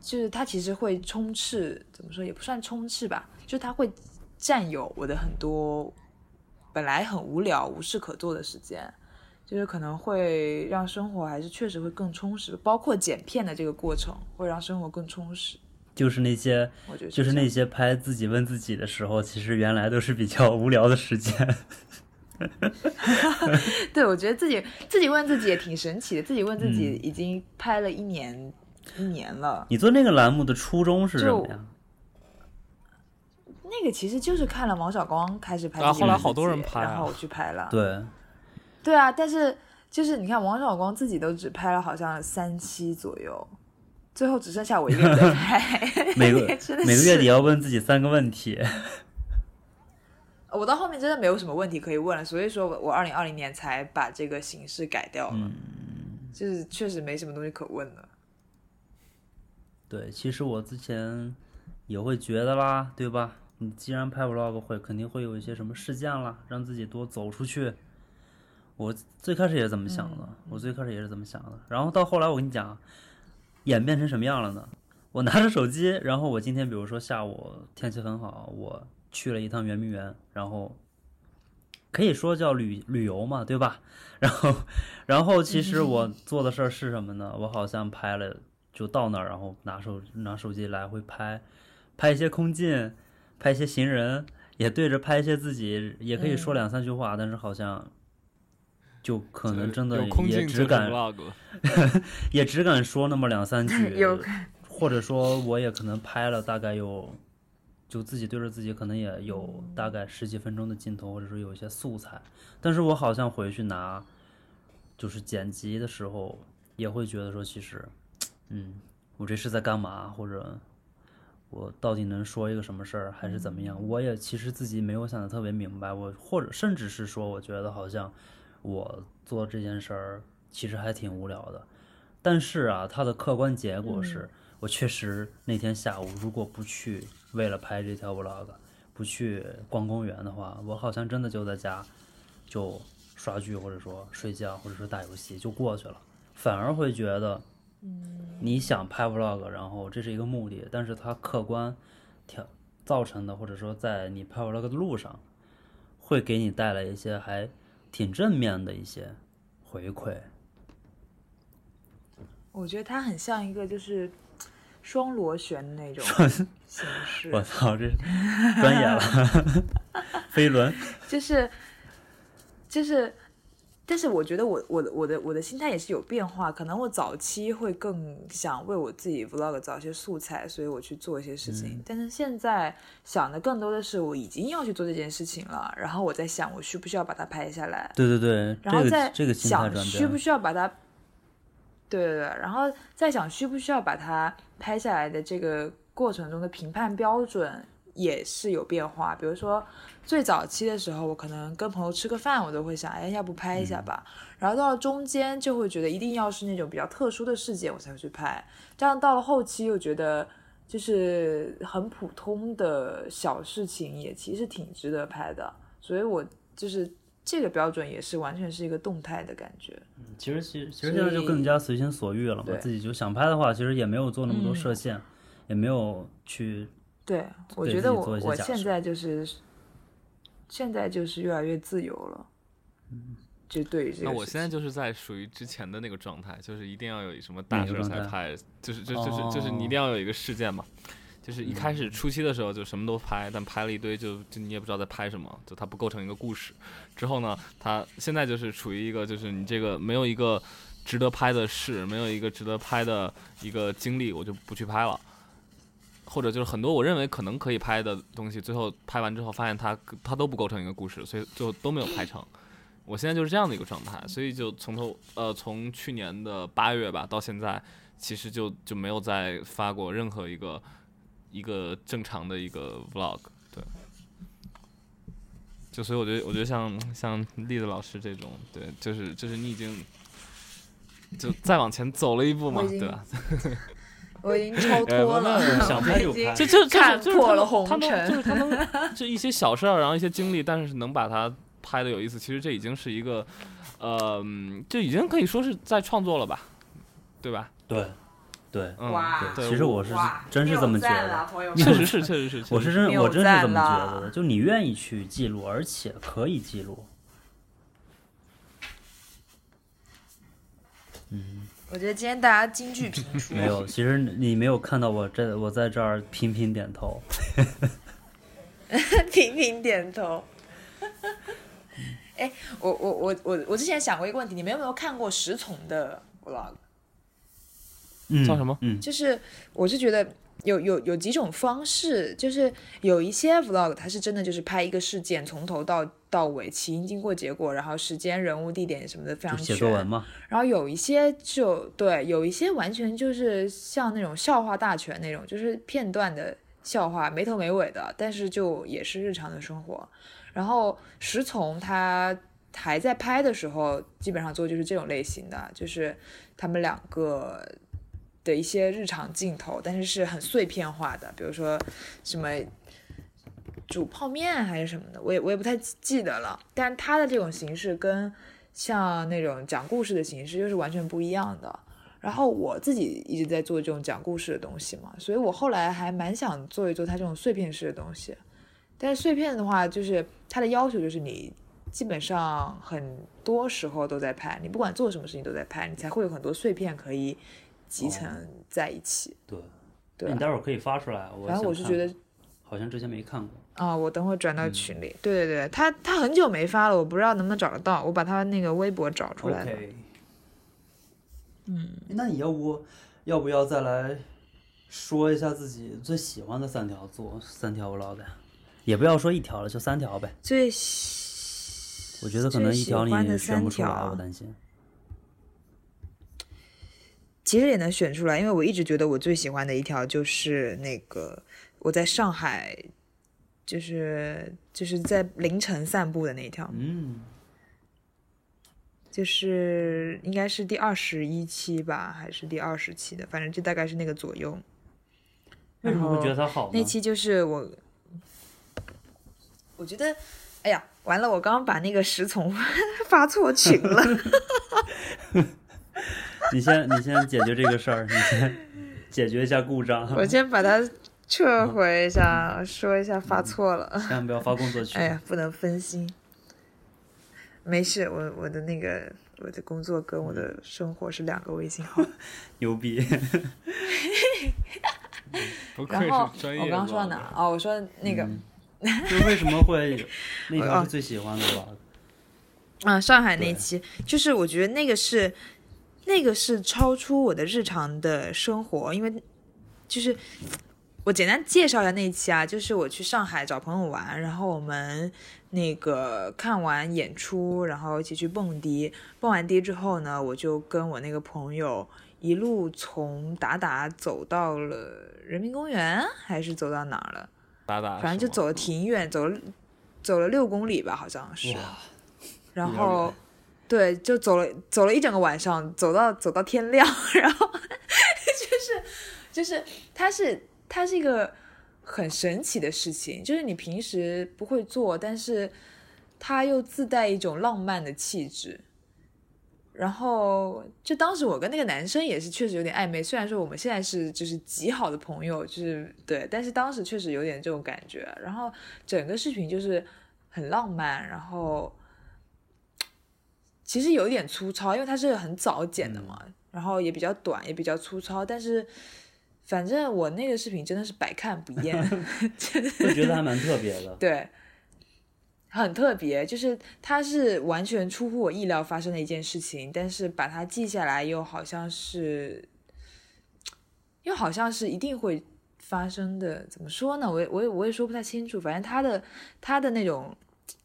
就是它其实会充斥，怎么说也不算充斥吧，就是它会占有我的很多本来很无聊、无事可做的时间，就是可能会让生活还是确实会更充实，包括剪片的这个过程会让生活更充实。就是那些我觉得就是那些拍自己问自己的时候，其实原来都是比较无聊的时间。对，我觉得自己自己问自己也挺神奇的，自己问自己嗯已经拍了一年、一年了。你做那个栏目的初衷是什么呀？那个其实就是看了王小光开始拍啊自己问自后来好多人拍啊然后我去拍了。对，对啊，但是就是你看王小光自己都只拍了好像三期左右，最后只剩下我一个人在拍。每个 每个月是底要问自己三个问题。我到后面真的没有什么问题可以问了，所以说我我二零二零年才把这个形式改掉了，嗯就是确实没什么东西可问了。对，其实我之前也会觉得啦，对吧？你既然拍 vlog 会，肯定会有一些什么事件啦，让自己多走出去。我最开始也是这么想的，我最开始也是这么想的。然后到后来，我跟你讲，演变成什么样了呢？我拿着手机，然后我今天比如说下午天气很好，我去了一趟圆明园，然后可以说叫旅旅游嘛，对吧？然后，然后其实我做的事儿是什么呢？我好像拍了，就到那儿，然后拿手拿手机来回拍，拍一些空镜，拍一些行人，也对着拍一些自己，也可以说嗯两三句话，但是好像就可能真的也只敢。也只敢说那么两三句，或者说我也可能拍了大概有，就自己对着自己可能也有大概十几分钟的镜头，或者说有一些素材，但是我好像回去拿，就是剪辑的时候也会觉得说，其实，嗯，我这是在干嘛，或者我到底能说一个什么事儿，还是怎么样？我也其实自己没有想的特别明白，我或者甚至是说，我觉得好像我做这件事儿其实还挺无聊的。但是啊，它的客观结果是、我确实那天下午如果不去为了拍这条 vlog，不去逛公园的话，我好像真的就在家就刷剧，或者说睡觉，或者说打游戏就过去了，反而会觉得，你想拍 vlog，然后这是一个目的，但是它客观条造成的，或者说在你拍 vlog 的路上，会给你带来一些还挺正面的一些回馈。我觉得它很像一个就是双螺旋的那种形式，我操，这专业了，飞轮。就是就是，但是我觉得我我的我的我的心态也是有变化，可能我早期会更想为我自己 vlog 找一些素材，所以我去做一些事情，但是现在想的更多的是我已经要去做这件事情了，然后我在想我需不需要把它拍下来，对对对，然后再个这个心态想需不，需要把它，对对对，然后再想需不需要把它拍下来的这个过程中的评判标准也是有变化。比如说最早期的时候，我可能跟朋友吃个饭，我都会想，哎，要不拍一下吧。然后到了中间就会觉得一定要是那种比较特殊的事件我才会去拍，这样到了后期又觉得。就是很普通的小事情，也其实挺值得拍的，所以我就是这个标准也是完全是一个动态的感觉。其实其实其实现在就更加随心所欲了嘛，自己就想拍的话，其实也没有做那么多嗯设限，也没有去对，我觉得我我现在就是现在就是越来越自由了。嗯就对于这个，那我现在就是在属于之前的那个状态，就是一定要有什么大事才拍，就是就就是就是你一哦定要有一个事件嘛。就是一开始初期的时候就什么都拍，但拍了一堆就就你也不知道在拍什么，就它不构成一个故事。之后呢，它现在就是处于一个就是你这个没有一个值得拍的事，没有一个值得拍的一个经历，我就不去拍了。或者就是很多我认为可能可以拍的东西，最后拍完之后发现它它都不构成一个故事，所以最后都没有拍成。我现在就是这样的一个状态，所以就从头呃从去年的八月吧到现在，其实就就没有再发过任何一个一个正常的一个 vlog，对。就所以我觉得，我觉得像像栗子老师这种，对，就是就是你已经就再往前走了一步嘛，我已经对吧？我已经超脱了，想拍就拍就就就是看就是他能破了红他能就尘是他能 就一些小事儿，然后一些经历，但是能把它拍的有意思，其实这已经是一个，呃，嗯就已经可以说是在创作了吧，对吧？对，对，嗯，哇对其实我是真是这么觉得。确实是，确实是，我是真我真是这么觉得的，就你愿意去记录，而且可以记录。嗯我觉得今天大家京剧频出，没有，其实你没有看到我这我在这儿频频点头。频频点头。哎，我我我我我之前想过一个问题，你们有没有看过石从的 vlog？嗯，叫什么嗯，就是我是觉得有有有几种方式，就是有一些 vlog 它是真的就是拍一个事件从头到到尾起因经过结果，然后时间人物地点什么的非常全。作文嘛。然后有一些就对，有一些完全就是像那种笑话大全那种，就是片段的笑话，没头没尾的，但是就也是日常的生活。然后石从他还在拍的时候，基本上做就是这种类型的，就是他们两个的一些日常镜头，但是是很碎片化的，比如说什么煮泡面还是什么的，我也我也不太记得了。但他的这种形式跟像那种讲故事的形式又是完全不一样的。然后我自己一直在做这种讲故事的东西嘛，所以我后来还蛮想做一做它这种碎片式的东西。但是碎片的话，就是它的要求就是你基本上很多时候都在拍，你不管做什么事情都在拍，你才会有很多碎片可以集成在一起。对，对你待会儿可以发出来。我反正我是觉得好像之前没看过。啊、我等会儿转到嗯群里。对对对，他他很久没发了，我不知道能不能找得到，我把他那个微博找出来嗯，那你要不要不要再来说一下自己最喜欢的三条做三条 vlog？也不要说一条了，就三条呗。最喜我觉得可能一条你选不出来，我担心。其实也能选出来，因为我一直觉得我最喜欢的一条就是那个我在上海，就是就是在凌晨散步的那一条，嗯，就是应该是第二十一期吧，还是第二十期的，反正就大概是那个左右。为什么会觉得它好？那期就是我，我觉得，哎呀，完了，我刚刚把那个石从 发错群了。你先你先解决这个事儿，你先解决一下故障，我先把它撤回一下，说一下发错了。千万不要发工作 群。哎呀，不能分心。没事，我我的那个我的工作跟我的生活是两个微信号。牛逼！不愧然后是专业。我刚刚说到哪儿？？哦，我说那个，嗯就为什么会那条是最喜欢的吧？嗯，上海那期，就是我觉得那个是，那个是超出我的日常的生活，因为就是我简单介绍一下那一期啊，就是我去上海找朋友玩，然后我们那个看完演出，然后一起去蹦迪，蹦完迪之后呢，我就跟我那个朋友一路从达达走到了人民公园，还是走到哪儿了？反正就走了挺远，走了走了六公里吧，好像是。然后远对，就走了走了一整个晚上，走到走到天亮，然后就是就是它是它是一个很神奇的事情，就是你平时不会做，但是它又自带一种浪漫的气质。然后，就当时我跟那个男生也是确实有点暧昧，虽然说我们现在是就是极好的朋友，就是对，但是当时确实有点这种感觉。然后整个视频就是很浪漫，然后其实有一点粗糙，因为它是很早剪的嘛，然后也比较短，也比较粗糙。但是反正我那个视频真的是百看不厌，我觉得还蛮特别的。对，很特别，就是它是完全出乎我意料发生的一件事情，但是把它记下来又好像是，又好像是一定会发生的。怎么说呢？我也我也我也说不太清楚。反正它的它的那种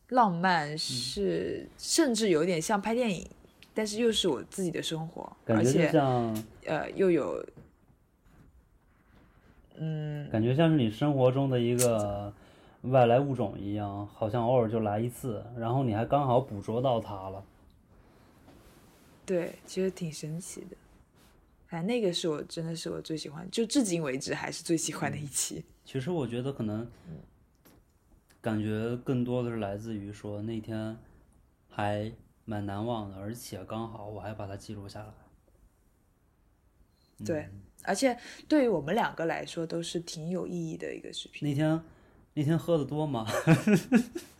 浪漫，是甚至有点像拍电影，但是又是我自己的生活，感觉就而且像呃又有，嗯，感觉像是你生活中的一个外来物种一样，好像偶尔就来一次，然后你还刚好捕捉到它了。对，其实挺神奇的。反正那个是我真的是我最喜欢，就至今为止还是最喜欢的一期。其实我觉得可能，感觉更多的是来自于说那天还蛮难忘的，而且刚好我还把它记录下来。对，而且对于我们两个来说都是挺有意义的一个视频。那天那天喝的多吗？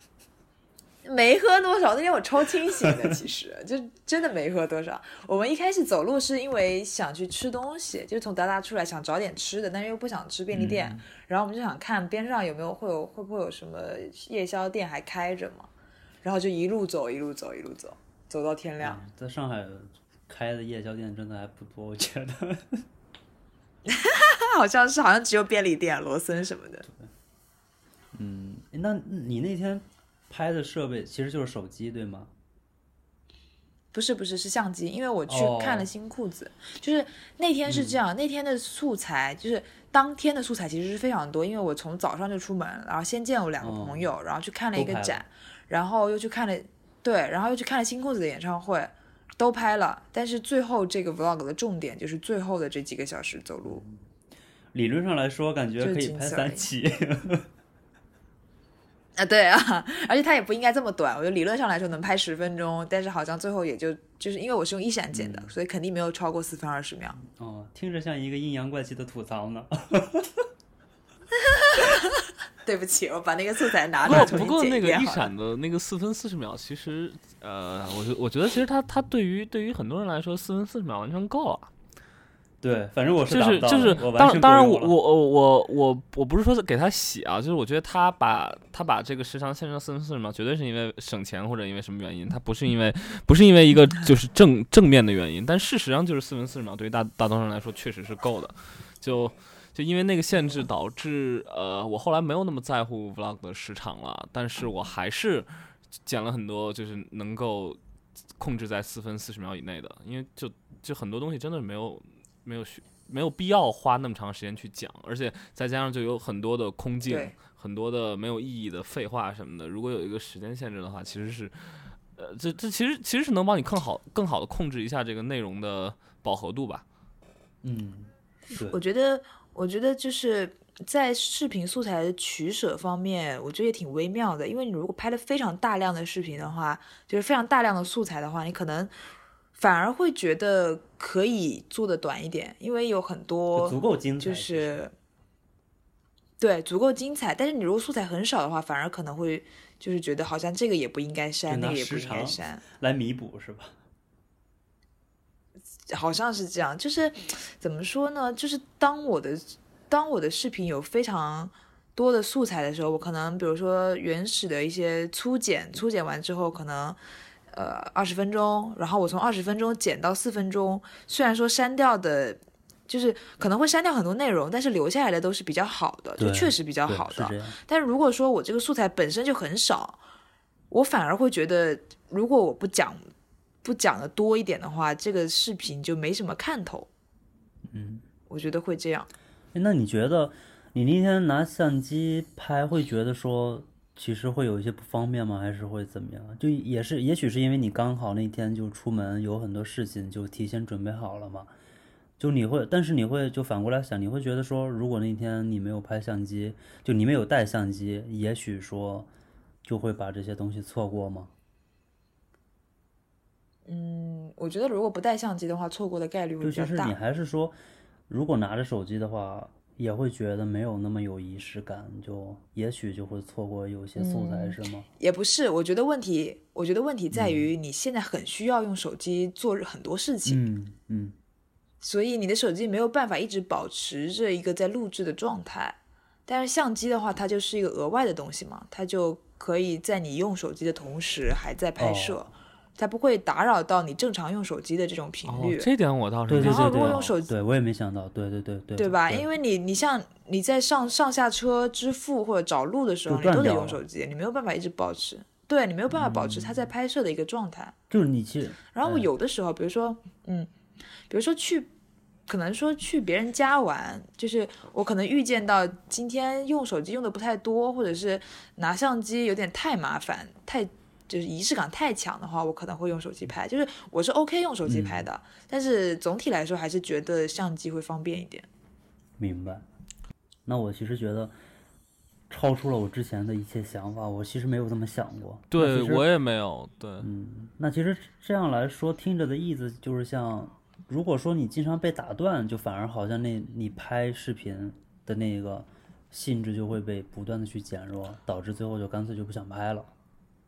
没喝多少，那天我超清醒的，其实就真的没喝多少。我们一开始走路是因为想去吃东西，就从达达出来想找点吃的，但是又不想吃便利店，然后我们就想看边上有没有会有会不会有什么夜宵店还开着嘛，然后就一路走一路走一路走，走到天亮。嗯在上海开的夜宵店真的还不多，我觉得。它好像是好像只有便利店、罗森什么的。嗯，那你那天拍的设备其实就是手机对吗？不是不是是相机，因为我去哦。看了新裤子，就是那天是这样，那天的素材就是当天的素材其实是非常多，因为我从早上就出门，然后先见我两个朋友，然后去看了一个展，然后又去看了对，然后又去看了新裤子的演唱会，都拍了，但是最后这个 vlog 的重点就是最后的这几个小时走路，理论上来说，感觉可以拍三期。啊，对啊，而且它也不应该这么短，我觉得理论上来说能拍十分钟，但是好像最后也就就是因为我是用一闪剪的，所以肯定没有超过四分二十秒。哦，听着像一个阴阳怪气的吐槽呢。对不起，我把那个素材拿出来不重新不过那个一闪的那个四分四十秒，其实呃，我觉我觉得其实它它对于对于很多人来说，四分四十秒完全够了。对，反正我是就是就是当当然我我我我我我不是说给他洗啊，就是我觉得他把他把这个时长限制到四分四十秒，绝对是因为省钱或者因为什么原因，他不是因为不是因为一个就是正正面的原因，但事实上就是四分四十秒对于大大多数人来说确实是够的，就就因为那个限制导致呃我后来没有那么在乎 vlog 的时长了，但是我还是剪了很多就是能够控制在四分四十秒以内的，因为就就很多东西真的没有没有需没有必要花那么长时间去讲，而且再加上就有很多的空镜，很多的没有意义的废话什么的。如果有一个时间限制的话，其实是，呃，这这其实其实是能帮你更好更好的控制一下这个内容的饱和度吧。嗯，对我觉得，我觉得就是在视频素材的取舍方面，我觉得也挺微妙的。因为你如果拍的非常大量的视频的话，就是非常大量的素材的话，你可能反而会觉得可以做的短一点，因为有很就多足够精彩。就是对足够精彩。但是你如果素材很少的话，反而可能会就是觉得好像这个也不应该删，那个也不应该删。来弥补是吧？好像是这样，就是怎么说呢？就是当我的当我的视频有非常多的素材的时候，我可能比如说原始的一些粗剪，粗剪完之后可能呃二十分钟，然后我从二十分钟减到四分钟，虽然说删掉的。就是可能会删掉很多内容，但是留下来的都是比较好的，就确实比较好的。是。但是如果说我这个素材本身就很少，我反而会觉得，如果我不讲不讲的多一点的话，这个视频就没什么看头。嗯，我觉得会这样。诶那你觉得你那天拿相机拍，会觉得说其实会有一些不方便吗？还是会怎么样？就也是，也许是因为你刚好那天就出门有很多事情，就提前准备好了嘛。就你会，但是你会就反过来想，你会觉得说，如果那天你没有拍相机，就你没有带相机，也许说就会把这些东西错过吗？嗯，我觉得如果不带相机的话，错过的概率会就比较大。其实你还是说，如果拿着手机的话，也会觉得没有那么有仪式感，就也许就会错过有些素材，嗯是吗？也不是，我觉得问题，我觉得问题嗯在于你现在很需要用手机做很多事情，嗯嗯所以你的手机没有办法一直保持着一个在录制的状态。但是相机的话，它就是一个额外的东西嘛，它就可以在你用手机的同时还在拍摄，哦它不会打扰到你正常用手机的这种频哦率。，这点我倒是然后如果用手机对我也没想到，对对对对，对吧？对因为你你像你在上上下车支付或者找路的时候，你都得用手机，你没有办法一直保持。对你没有办法保持它在拍摄的一个状态。就是你去，然后嗯有的时候，比如说，嗯，比如说去，可能说去别人家玩，就是我可能预见到今天用手机用的不太多，或者是拿相机有点太麻烦，太就是仪式感太强的话，我可能会用手机拍。就是我是 OK 用手机拍的，但是总体来说还是觉得相机会方便一点。明白。那我其实觉得超出了我之前的一切想法，我其实没有这么想过。对我也没有，对，嗯，那其实这样来说，听着的意思就是像，如果说你经常被打断，就反而好像那你拍视频的那个性质就会被不断的去减弱，导致最后就干脆就不想拍了，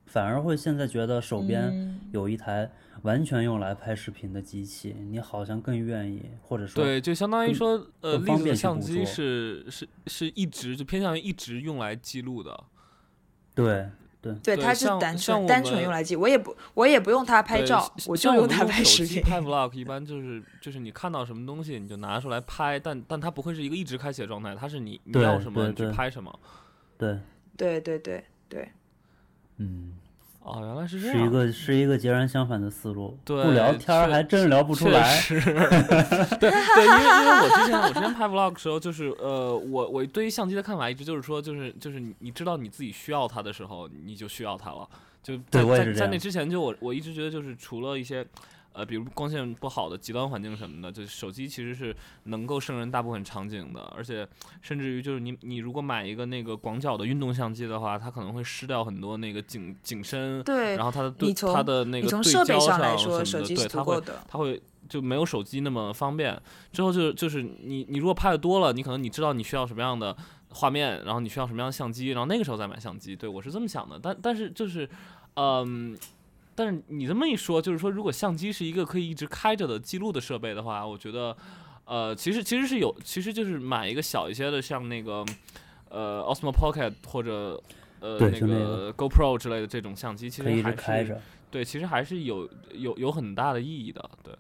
反而会现在觉得手边嗯有一台完全用来拍视频的机器，你好像更愿意，或者说对，就相当于说，呃，更方栗子相机是是是一直就偏向于一直用来记录的。对对对，对它是单纯单纯用来记，我也不我也不用它拍照，我就像我们它拍视频。拍 vlog 一般就是就是你看到什么东西你就拿出来拍，但但它不会是一个一直开启的状态，它是你你要什么你去对对拍什么。对，对对对对，嗯，哦，原来是这样。是一个是一个截然相反的思路，对不聊天儿还真聊不出来。是 对对，因为因为我之前我之前拍 vlog 的时候，就是呃，我我对于相机的看法一直就是说，就是就是你你知道你自己需要它的时候，你就需要它了。就在对在在那之前，就我我一直觉得就是除了一些。呃，比如光线不好的极端环境什么的，就是手机其实是能够胜任大部分场景的，而且甚至于就是你你如果买一个那个广角的运动相机的话，它可能会失掉很多那个景景深，对然后它的对它的那个对焦上来说，什么的，手机是对它会足够的。它会就没有手机那么方便。之后就就是你你如果拍的多了，你可能你知道你需要什么样的画面，然后你需要什么样的相机，然后那个时候再买相机。对我是这么想的，但但是就是，嗯。但是你这么一说，就是说，如果相机是一个可以一直开着的记录的设备的话，我觉得，呃，其实其实是有，其实就是买一个小一些的，像那个，呃，Osmo Pocket 或者呃那个 GoPro 之类的这种相机，其可以一实还是开着。对，其实还是有有有很大的意义的，对。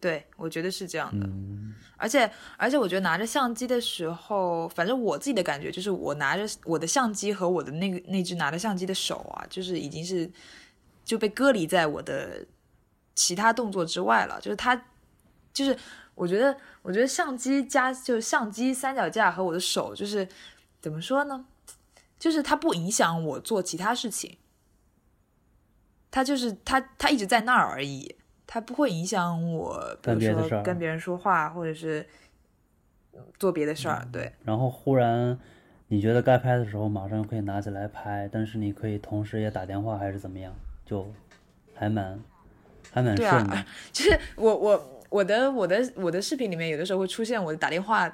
对，我觉得是这样的。嗯，而且而且，我觉得拿着相机的时候，反正我自己的感觉就是，我拿着我的相机和我的那个那只拿着相机的手啊，就是已经是就被隔离在我的其他动作之外了。就是它，就是我觉得，我觉得相机加就是相机三脚架和我的手，就是怎么说呢？就是它不影响我做其他事情，它就是它它一直在那儿而已。它不会影响我，比如说跟别人说话，或者是做别的事儿。对，然后忽然你觉得该拍的时候，马上可以拿起来拍，但是你可以同时也打电话还是怎么样，就还蛮还蛮对顺的。啊，就是我我我的我的我的视频里面，有的时候会出现我打电话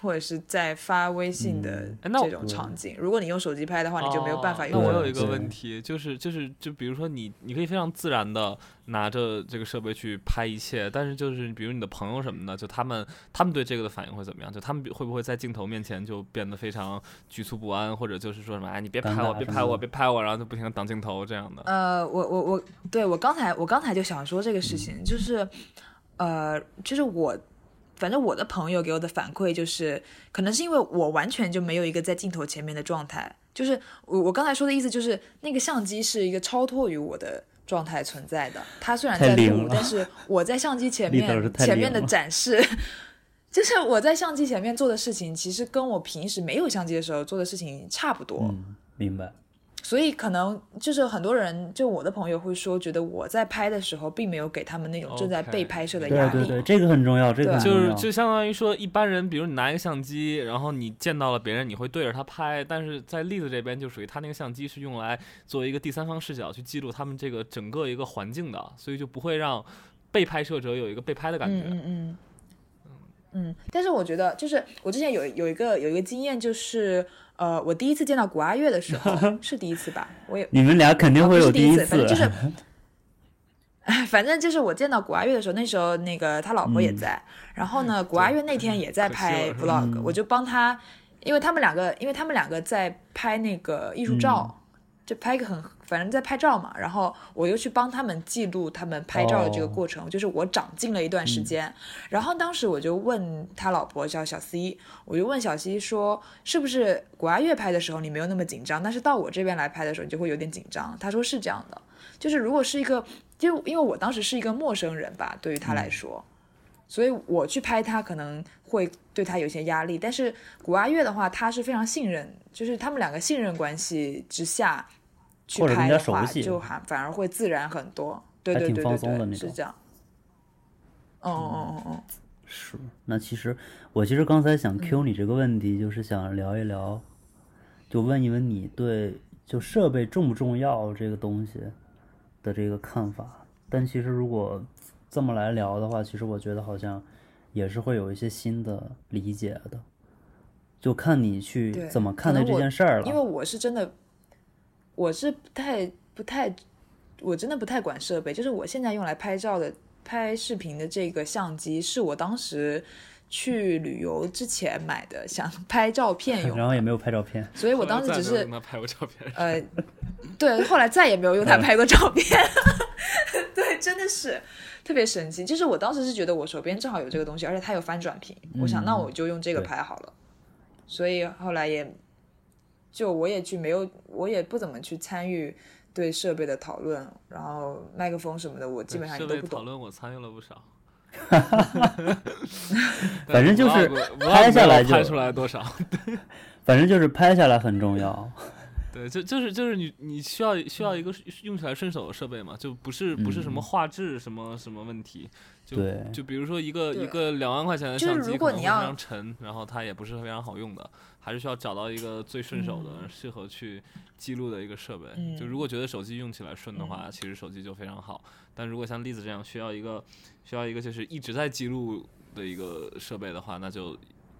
或者是在发微信的这种场景。如果你用手机拍的话，你就没有办法哦用。那我有一个问题，就是就是就比如说你你可以非常自然的拿着这个设备去拍一切，但是就是比如你的朋友什么的，就他们他们对这个的反应会怎么样？就他们会不会在镜头面前就变得非常局促不安，或者就是说什么哎你别拍我，别拍我，别拍我，然后就不停的挡镜头这样的？呃，我我我，对我刚才我刚才就想说这个事嗯情，就是，呃，就是我，反正我的朋友给我的反馈就是，可能是因为我完全就没有一个在镜头前面的状态，就是我我刚才说的意思就是，那个相机是一个超脱于我的状态存在的，它虽然在录，但是我在相机前面前面的展示。就是我在相机前面做的事情，其实跟我平时没有相机的时候做的事情差不多。嗯，明白。所以可能就是很多人，就我的朋友会说，觉得我在拍的时候，并没有给他们那种正在被拍摄的压力。对对对，这个很重要，这个很重要。就是就相当于说，一般人，比如你拿一个相机，然后你见到了别人，你会对着他拍，但是在栗子这边就属于他那个相机是用来作为一个第三方视角去记录他们这个整个一个环境的，所以就不会让被拍摄者有一个被拍的感觉。嗯嗯嗯嗯。但是我觉得，就是我之前有有一个有一个经验，就是呃，我第一次见到古阿月的时候，是第一次吧？我也你们俩肯定啊会有第一次，反正就是，次。反正就是我见到古阿月的时候，那时候那个他老婆也在，然后呢，古阿月那天也在拍 vlog，、嗯我就帮他，因为他们两个，因为他们两个在拍那个艺术照，就拍一个很，反正在拍照嘛，然后我又去帮他们记录他们拍照的这个过程，就是我长进了一段时间。然后当时我就问他老婆叫小 C，我就问小 C 说，是不是古阿月拍的时候你没有那么紧张，但是到我这边来拍的时候你就会有点紧张？他说是这样的，就是如果是一个，就因为我当时是一个陌生人吧，对于他来说，所以我去拍他可能会对他有些压力，但是古阿月的话，他是非常信任，就是他们两个信任关系之下。去拍的话，就还反而会自然很多，对对对对对，是这样。嗯嗯嗯嗯，是。那其实我其实刚才想 Q 你这个问题，就是想聊一聊，就问一问你对就设备重不重要这个东西的这个看法。但其实如果这么来聊的话，其实我觉得好像也是会有一些新的理解的，就看你去怎么看待这件事儿了。因为我是真的。我是不太不太，我真的不太管设备。就是我现在用来拍照的、拍视频的这个相机，是我当时去旅游之前买的，想 拍照片用。然后也没有拍照片，所以我当时只是拍过照片。呃，对，后来再也没有用它拍过照片。对，真的是特别神奇。就是我当时是觉得我手边正好有这个东西，而且它有翻转屏，我想那我就用这个拍好了。所以后来也。就我也去没有，我也不怎么去参与对设备的讨论，然后麦克风什么的，我基本上都不懂。讨论我参与了不少，反正就是拍下来就拍出来多少 反正就是拍下来很重要。对，就就是就是你你需要需要一个用起来顺手的设备嘛，就不是不是什么画质什么什么问题。就，就比如说一个一个两万块钱的相机，可能非常沉，然后它也不是非常好用的，还是需要找到一个最顺手的、适合去记录的一个设备。就如果觉得手机用起来顺的话，其实手机就非常好。但如果像栗子这样需要一个需要一个就是一直在记录的一个设备的话，那就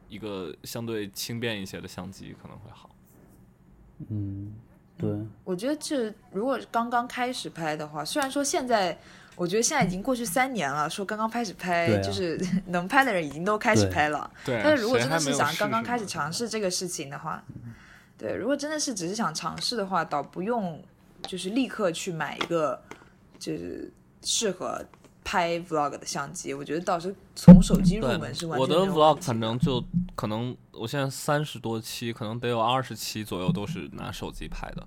一个相对轻便一些的相机可能会好。嗯，对。我觉得这如果刚刚开始拍的话，虽然说现在。我觉得现在已经过去三年了，说刚刚开始拍，就是 能拍的人已经都开始拍了。对。但是如果真的是想刚刚开始尝试这个事情的话，对，如果真的是只是想尝试的话，倒不用就是立刻去买一个就是适合拍 vlog 的相机。我觉得倒是从手机入门是完全。我的 vlog 反正就可能我现在三十多期，可能得有二十期左右都是拿手机拍的。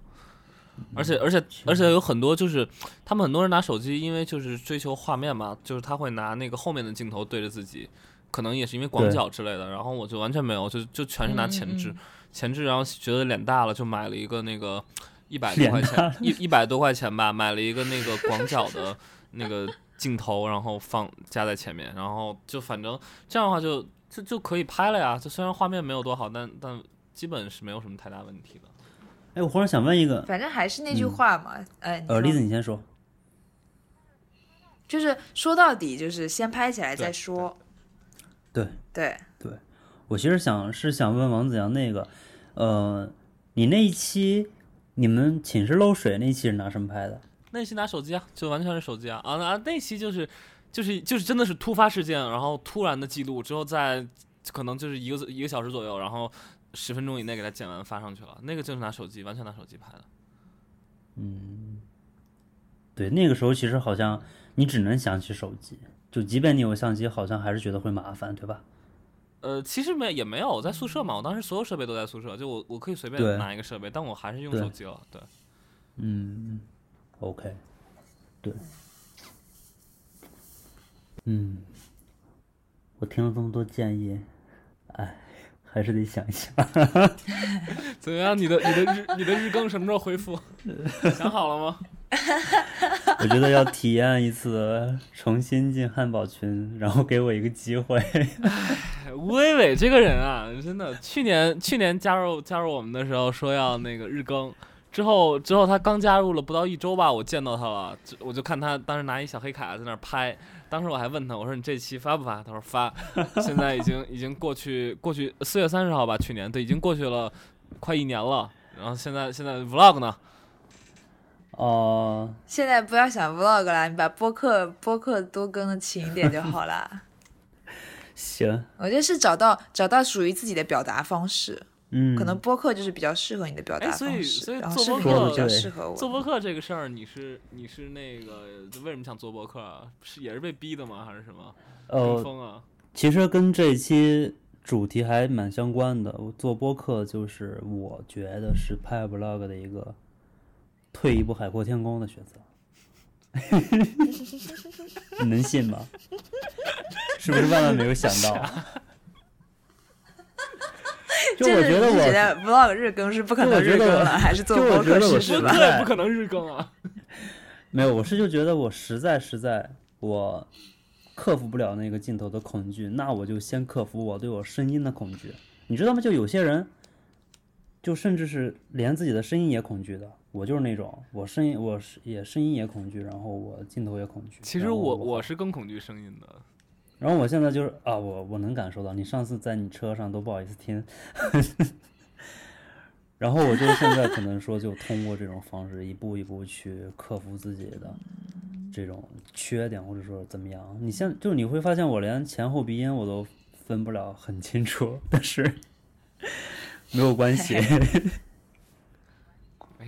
而且而且而且有很多就是他们很多人拿手机，因为就是追求画面嘛，就是他会拿那个后面的镜头对着自己，可能也是因为广角之类的。然后我就完全没有，就就全是拿前置，前置，然后觉得脸大了，就买了一个那个一百多块钱，一一百多块钱吧，买了一个那个广角的那个镜头，然后放加在前面，然后就反正这样的话就就就可以拍了呀。就虽然画面没有多好，但但基本是没有什么太大问题的。哎，我忽然想问一个，反正还是那句话嘛，哎，呃，栗子你先说，就是说到底就是先拍起来再说，对对对，我其实想是想问王子阳那个，呃，你那一期你们寝室漏水那一期是拿什么拍的？那期拿手机啊，就完全是手机啊啊那那期就是就是就是真的是突发事件，然后突然的记录之后，再可能就是一个一个小时左右，然后。十分钟以内给他剪完发上去了，那个就是拿手机，完全拿手机拍的。嗯，对，那个时候其实好像你只能想起手机，就即便你有相机，好像还是觉得会麻烦，对吧？呃，其实没也没有，在宿舍嘛，我当时所有设备都在宿舍，就我我可以随便拿一个设备，但我还是用手机了。对，嗯，OK，对，嗯，我听了这么多建议，哎。还是得想一想，怎么样？你的你的日你的日更什么时候恢复？想好了吗？我觉得要体验一次，重新进汉堡群，然后给我一个机会。吴伟伟这个人啊，真的，去年去年加入加入我们的时候说要那个日更，之后之后他刚加入了不到一周吧，我见到他了，我就看他当时拿一小黑卡在那拍。当时我还问他，我说你这期发不发？他说发。现在已经已经过去过去四月三十号吧，去年对，已经过去了快一年了。然后现在现在 vlog 呢？哦。现在不要想 vlog 了，你把播客播客多更的勤一点就好了。行。我觉得是找到找到属于自己的表达方式。嗯，可能播客就是比较适合你的表达哎所以方式，所以然后做播客视频就比较适合我。做播客这个事儿，你是你是那个为什么想做播客啊？是也是被逼的吗？还是什么？呃，风啊？其实跟这期主题还蛮相关的。我做播客就是我觉得是拍 vlog 的一个退一步海阔天空的选择。你能信吗？是不是万万没有想到？就我觉得我觉得 vlog 日更是不可能日更了，还是做播客试试吧？播客也不可能日更啊！没有，我是就觉得我实在实在我克服不了那个镜头的恐惧，那我就先克服我对我声音的恐惧。你知道吗？就有些人，就甚至是连自己的声音也恐惧的。我就是那种，我声音我是也声音也恐惧，然后我镜头也恐惧。其实我我我是更恐惧声音的。然后我现在就是啊，我我能感受到，你上次在你车上都不好意思听，然后我就现在可能说，就通过这种方式一步一步去克服自己的这种缺点，或者说怎么样。你现就你会发现，我连前后鼻音我都分不了很清楚，但是没有关系。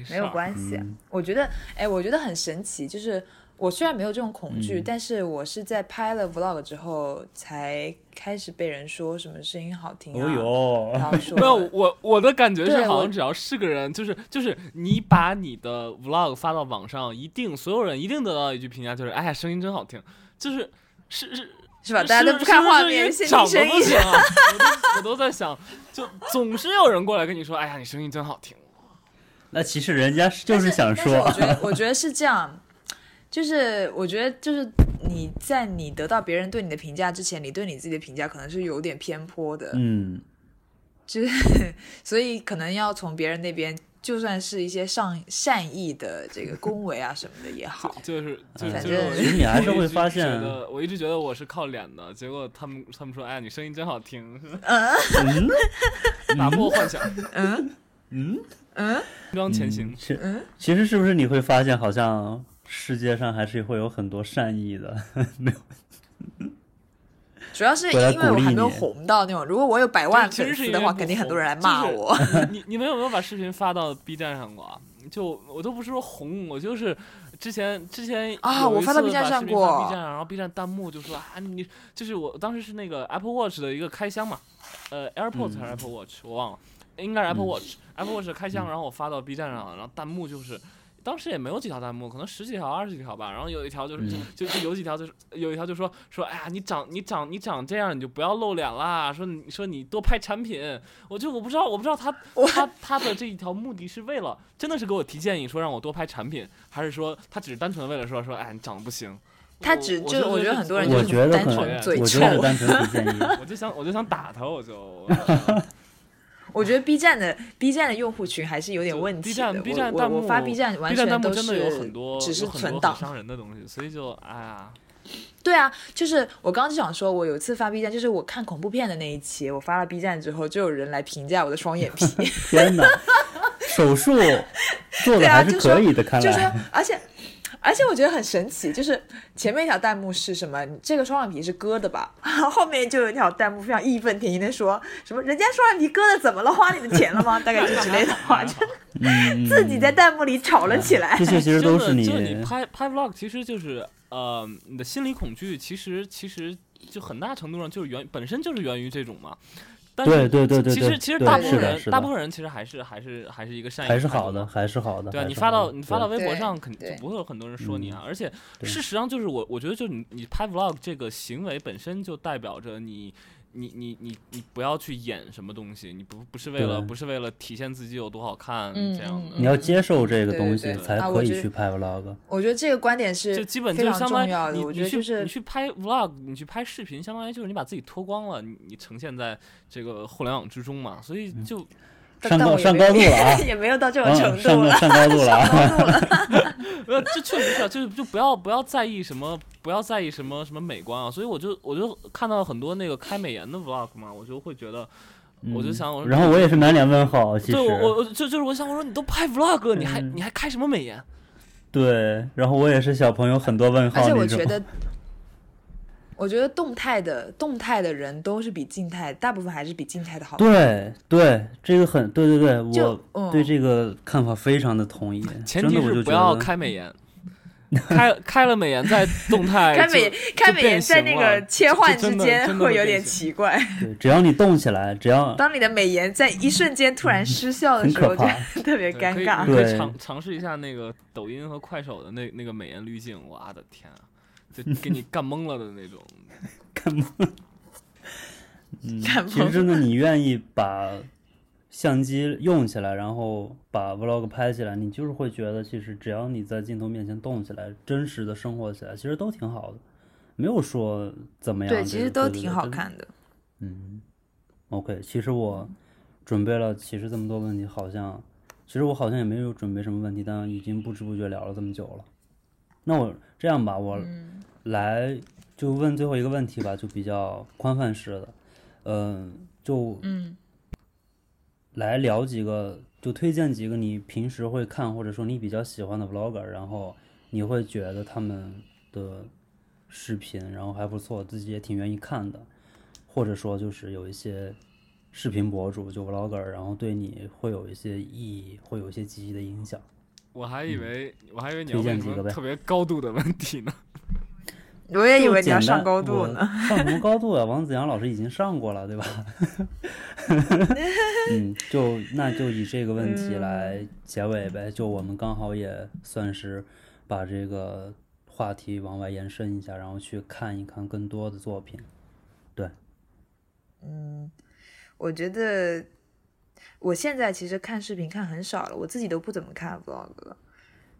没有关系。嗯我觉得，哎，我觉得很神奇，就是我虽然没有这种恐惧，嗯但是我是在拍了 vlog 之后，才开始被人说什么声音好听啊，哦哟，然后 说没有，我我的感觉是，好像只要是个人，就是就是你把你的 vlog 发到网上，一定所有人一定得到一句评价，就是哎呀，声音真好听，就是是是是吧？大家都不看画面，是先听声音长得不。行啊！我都我都在想，就总是有人过来跟你说，哎呀，你声音真好听。那其实人家就是想说我说，觉得，我觉得是这样，就是我觉得就是你在你得到别人对你的评价之前，你对你自己的评价可能是有点偏颇的，嗯，就是 所以可能要从别人那边，就算是一些上善意的这个恭维啊什么的也好，就是就是反就是我正其实你还是会发现，我一直觉得我是靠脸的，结果他们他们说，哎，你声音真好听，嗯。打破幻想，嗯嗯。嗯，轻装前行。其嗯。其实是不是你会发现，好像世界上还是会有很多善意的？没有主要是因为我还没有红到那种，如果我有百万粉丝的话，肯定很多人来骂就是我。你你们有没有把视频发到 B 站上过啊？就我都不是说红，我就是之前之前啊我发到 B 站上过 B 站上，然后 B 站弹幕就说啊你就是我当时是那个 Apple Watch 的一个开箱嘛，呃 AirPods 还是嗯 Apple Watch、我忘了，应该是 Apple 嗯 Watch、Apple Watch 的开箱，嗯然后我发到 B 站上了，然后弹幕就是。当时也没有几条弹幕，可能十几条、二十几条吧。然后有一条就是、嗯 就就有几条就是有一条就说说，哎呀，你长你长你长这样你就不要露脸啦。说你说你多拍产品，我就我不知道我不知道他 他他的这一条目的是为了真的是给我提建议说让我多拍产品，还是说他只是单纯为了说说哎你长得不行？他只就我觉得很多人就是单纯嘴我觉得是臭单纯提建议。我就想我就想打他，我就我觉得 B 站的 B 站的用户群还是有点问题 B 的。站 B 站我弹幕我我发 B 站完 B 全都幕真的有是很多只是存档。伤人的东西，所以就哎呀，对啊，就是我刚刚就想说，我有一次发 B 站，就是我看恐怖片的那一期，我发了 B 站之后，就有人来评价我的双眼皮，天哪，手术做对的还是可以的，看就说来。，而且而且我觉得很神奇，就是前面一条弹幕是什么？这个双眼皮是割的吧？后面就有一条弹幕非常义愤填膺的说什么人家双眼皮割的怎么了？花你的钱了吗？大概就之类的话，就嗯，自己在弹幕里吵了起来这。些其实都是真的就是你你拍拍 vlog，其实就是呃，你的心理恐惧，其实其实就很大程度上就是源本身就是源于这种嘛。但是对对对对其实其实大部分人大部分人其实还是还是还是一个善意还是好的，还是好的。对啊，你发到你发到微博上，肯定就不会有很多人说你啊。而且事实上，就是我我觉得，就是你你拍 vlog 这个行为本身就代表着你你你你你不要去演什么东西，你不不是为了不是为了体现自己有多好看嗯这样的。嗯你要接受这个东西才可以去拍 vlog。我觉得这个观点是就基本就相当于重要的。我你你去你去拍 vlog，你去拍视频，相当于就是你把自己脱光了，你你呈现在这个互联网之中嘛，所以就但上高上高度了啊 也没有到这种嗯程上高度了。上高度了啊！呃，这确实是啊，就是就不要不要在意什么，不要在意什么什么美观啊，所以我就我就看到很多那个开美颜的 vlog 嘛，我就会觉得，我就嗯想我说然后我也是满脸问号，其实对我我我就就是我想我说你都拍 vlog 了，你还嗯你还开什么美颜？对，然后我也是小朋友很多问号而且那种。我觉得，我觉得动态的动态的人都是比静态，大部分还是比静态的好。对对，这个很对对对，我嗯对这个看法非常的同意。前提是不要开美颜，开 开了美颜在动态开美就开美颜变在那形了个切换之间会有点奇怪。对，只要你动起来，只要当你的美颜在一瞬间突然失效的时候，就。特别尴尬。可以对尝尝试一下那个抖音和快手的那那个美颜滤镜，我的天啊，就给你干懵了的那种。嗯，看其实真的，你愿意把相机用起来，然后把 vlog 拍起来，你就是会觉得，其实只要你在镜头面前动起来，真实的生活起来，其实都挺好的，没有说怎么样。对，其实都挺好。看的。嗯，OK，其实我准备了，其实这么多问题，好像其实我好像也没有准备什么问题，但已经不知不觉聊了这么久了。那我这样吧，我嗯。来就问最后一个问题吧，就比较宽泛式的，嗯、就嗯。来聊几个，就推荐几个你平时会看或者说你比较喜欢的 vlogger，然后你会觉得他们的视频然后还不错，自己也挺愿意看的，或者说就是有一些视频博主就 vlogger，然后对你会有一些意义，会有一些积极的影响。我还以为我还以为你要问什几个呗么特别高度的问题呢。我也以为你要上高度呢。上什么高度啊？王子阳老师已经上过了，对吧？嗯，就那就以这个问题来结尾呗。就我们刚好也算是把这个话题往外延伸一下，然后去看一看更多的作品。对，嗯我觉得我现在其实看视频看很少了，我自己都不怎么看 vlog 了。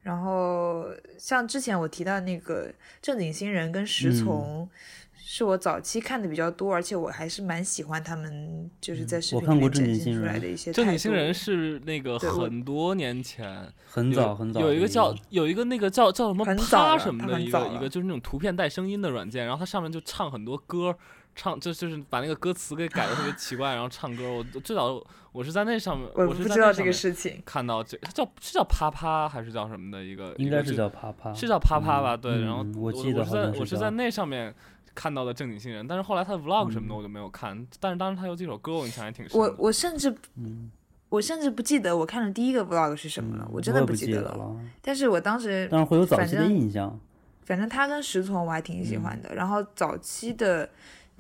然后像之前我提到那个正经新人跟石从，是我早期看的比较多，而且我还是蛮喜欢他们就是在视频里面展现出来的一些正态度经新人是那个很多年前很早很早有一个叫有一个那个叫叫什么很早了趴什么的一个一个就是那种图片带声音的软件，然后它上面就唱很多歌，唱就就是把那个歌词给改的特别奇怪，然后唱歌。我最早我是在那上面，我是不知道这个事情。看到这，它叫是叫啪啪还是叫什么的一个？应该是叫啪啪，是叫啪啪吧？嗯对，然后嗯我我记得我是在我是在那上面看到的正经新人，但是后来他的 vlog 什么的嗯我就没有看，但是当时他有几首歌我印象还挺深我。我甚至嗯，我甚至不记得我看的第一个 vlog 是什么了，嗯我真的不记得了。了，但是我当时但是会有早期的反正印象。反正他跟石从我还挺喜欢嗯的，然后早期的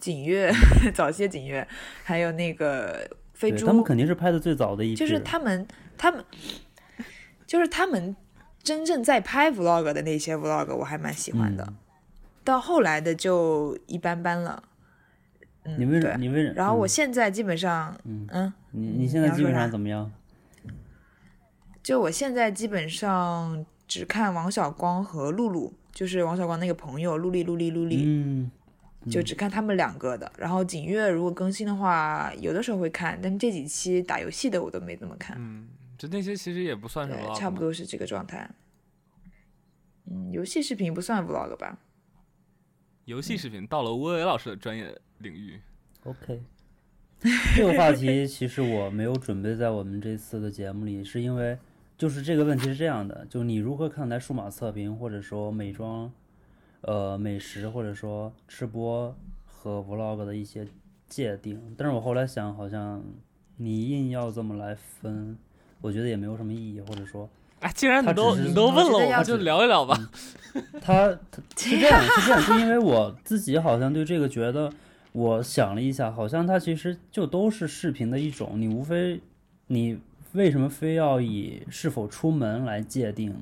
景月，早期的景月，还有那个飞猪，他们肯定是拍的最早的一批，就是他们他们就是他们真正在拍 vlog 的那些 vlog 我还蛮喜欢的，嗯。到后来的就一般般了。嗯，你为对。你为然后我嗯。现在基本上，嗯。嗯，你嗯你现在基本上怎么样？就我现在基本上只看王小光和露露，就是王小光那个朋友露丽露丽露丽，嗯，就只看他们两个的。然后景月如果更新的话，有的时候会看，但这几期打游戏的我都没怎么看。嗯，就那些其实也不算什么差不。多是这个状态。嗯，游戏视频不算 vlog 吧？游戏视频到了吴伟老师的专业领域，OK，这个话题其实我没有准备在我们这次的节目里，是因为就是这个问题是这样的，就你如何看待数码测评，或者说美妆、呃美食，或者说吃播和 vlog 的一些界定？但是我后来想，好像你硬要这么来分，我觉得也没有什么意义，或者说哎，既然你都你都问了，我们就聊一聊吧。他他是这样，是这样，是因为我自己好像对这个觉得，我想了一下，好像它其实就都是视频的一种，你无非你为什么非要以是否出门来界定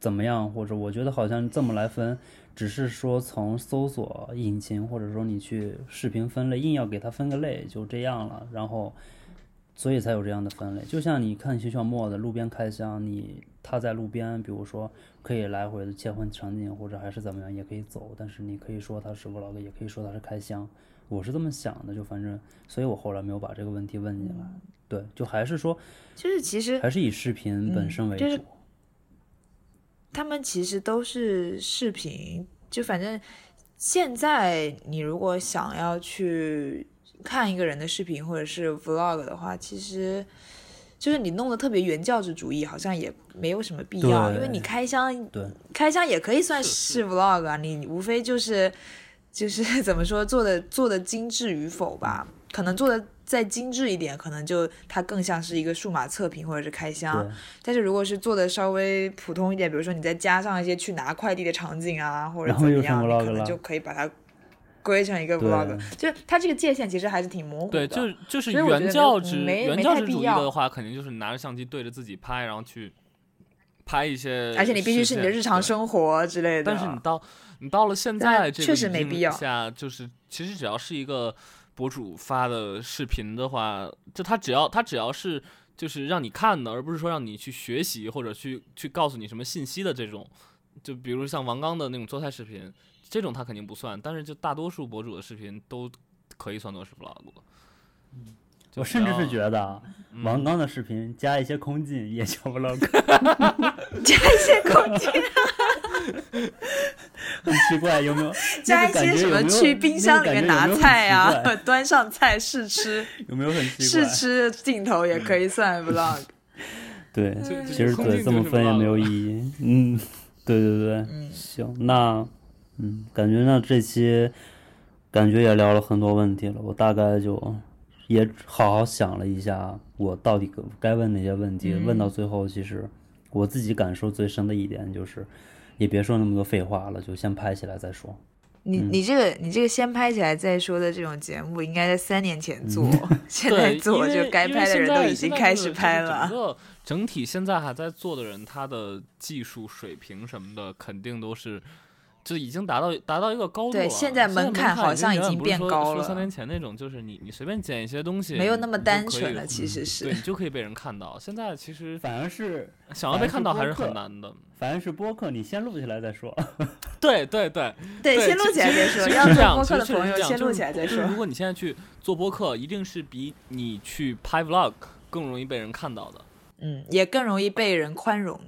怎么样，或者我觉得好像这么来分，只是说从搜索引擎或者说你去视频分类，硬要给它分个类就这样了，然后。所以才有这样的分类，就像你看徐小沫的路边开箱，你他在路边，比如说可以来回的切换场景，或者还是怎么样，也可以走，但是你可以说他是 vlog，也可以说他是开箱，我是这么想的，就反正，所以我后来没有把这个问题问进来，对，就还是说就是其实还是以视频本身为主，嗯就是他们其实都是视频，就反正现在你如果想要去看一个人的视频或者是 vlog 的话，其实就是你弄得特别原教旨主义，好像也没有什么必要，因为你开箱对，开箱也可以算是是 vlog 啊，你无非就是。就是 怎么说做的做的精致与否吧，可能做的再精致一点，可能就它更像是一个数码测评或者是开箱。但是如果是做的稍微普通一点，比如说你再加上一些去拿快递的场景啊，或者然后怎么样，你可能就可以把它归成一个 vlog。就是它这个界限其实还是挺模糊的。对，就是就是原教没旨原教旨主要的话，肯定就是拿着相机对着自己拍，然后去拍一些，而且你必须是你的日常。生活之类的。但是你到你到了现在这个确实没必要下，就是其实只要是一个博主发的视频的话，就他只要他只要是就是让你看的，而不是说让你去学习或者去去告诉你什么信息的这种，就比如像王刚的那种做菜视频，这种他肯定不算，但是就大多数博主的视频都可以算作是 vlog 嗯。就我甚至是觉得王刚的视频加一些空镜也叫 vlog，加一些空镜，很奇怪，有没有？加一些什么去冰箱里面拿菜啊端上菜试吃，有没有很奇怪试怪？吃镜头也可以算 vlog。对，其实对这么分也没有意义。嗯，对对对，嗯行，那嗯，感觉那这期感觉也聊了很多问题了，我大概就也好好想了一下，我到底该该问哪些问题。问到最后，其实我自己感受最深的一点就是，也别说那么多废话了，就先拍起来再说。你嗯你这个你这个先拍起来再说的这种节目，应该在三年前做，嗯 现在，做就该拍的人都已经开始拍了。整个整体现在还在做的人，他的技术水平什么的，肯定都是。就已经达到达到一个高度了。对现在门门槛好像已经变高了说三年前那种，就是你你随便剪一些东西，没有那么单纯了，其实是对你就可以被人看到。现在其实反而是想要被看到还是很难的。反而是播客，你先录起来再说。对对对，对，先录起来再说。要做是这样其播客的朋友，实确实是这样先录起来再说。就是如果你现在去做播客，一定是比你去拍 vlog 更容易被人看到的。嗯，也更容易被人宽容。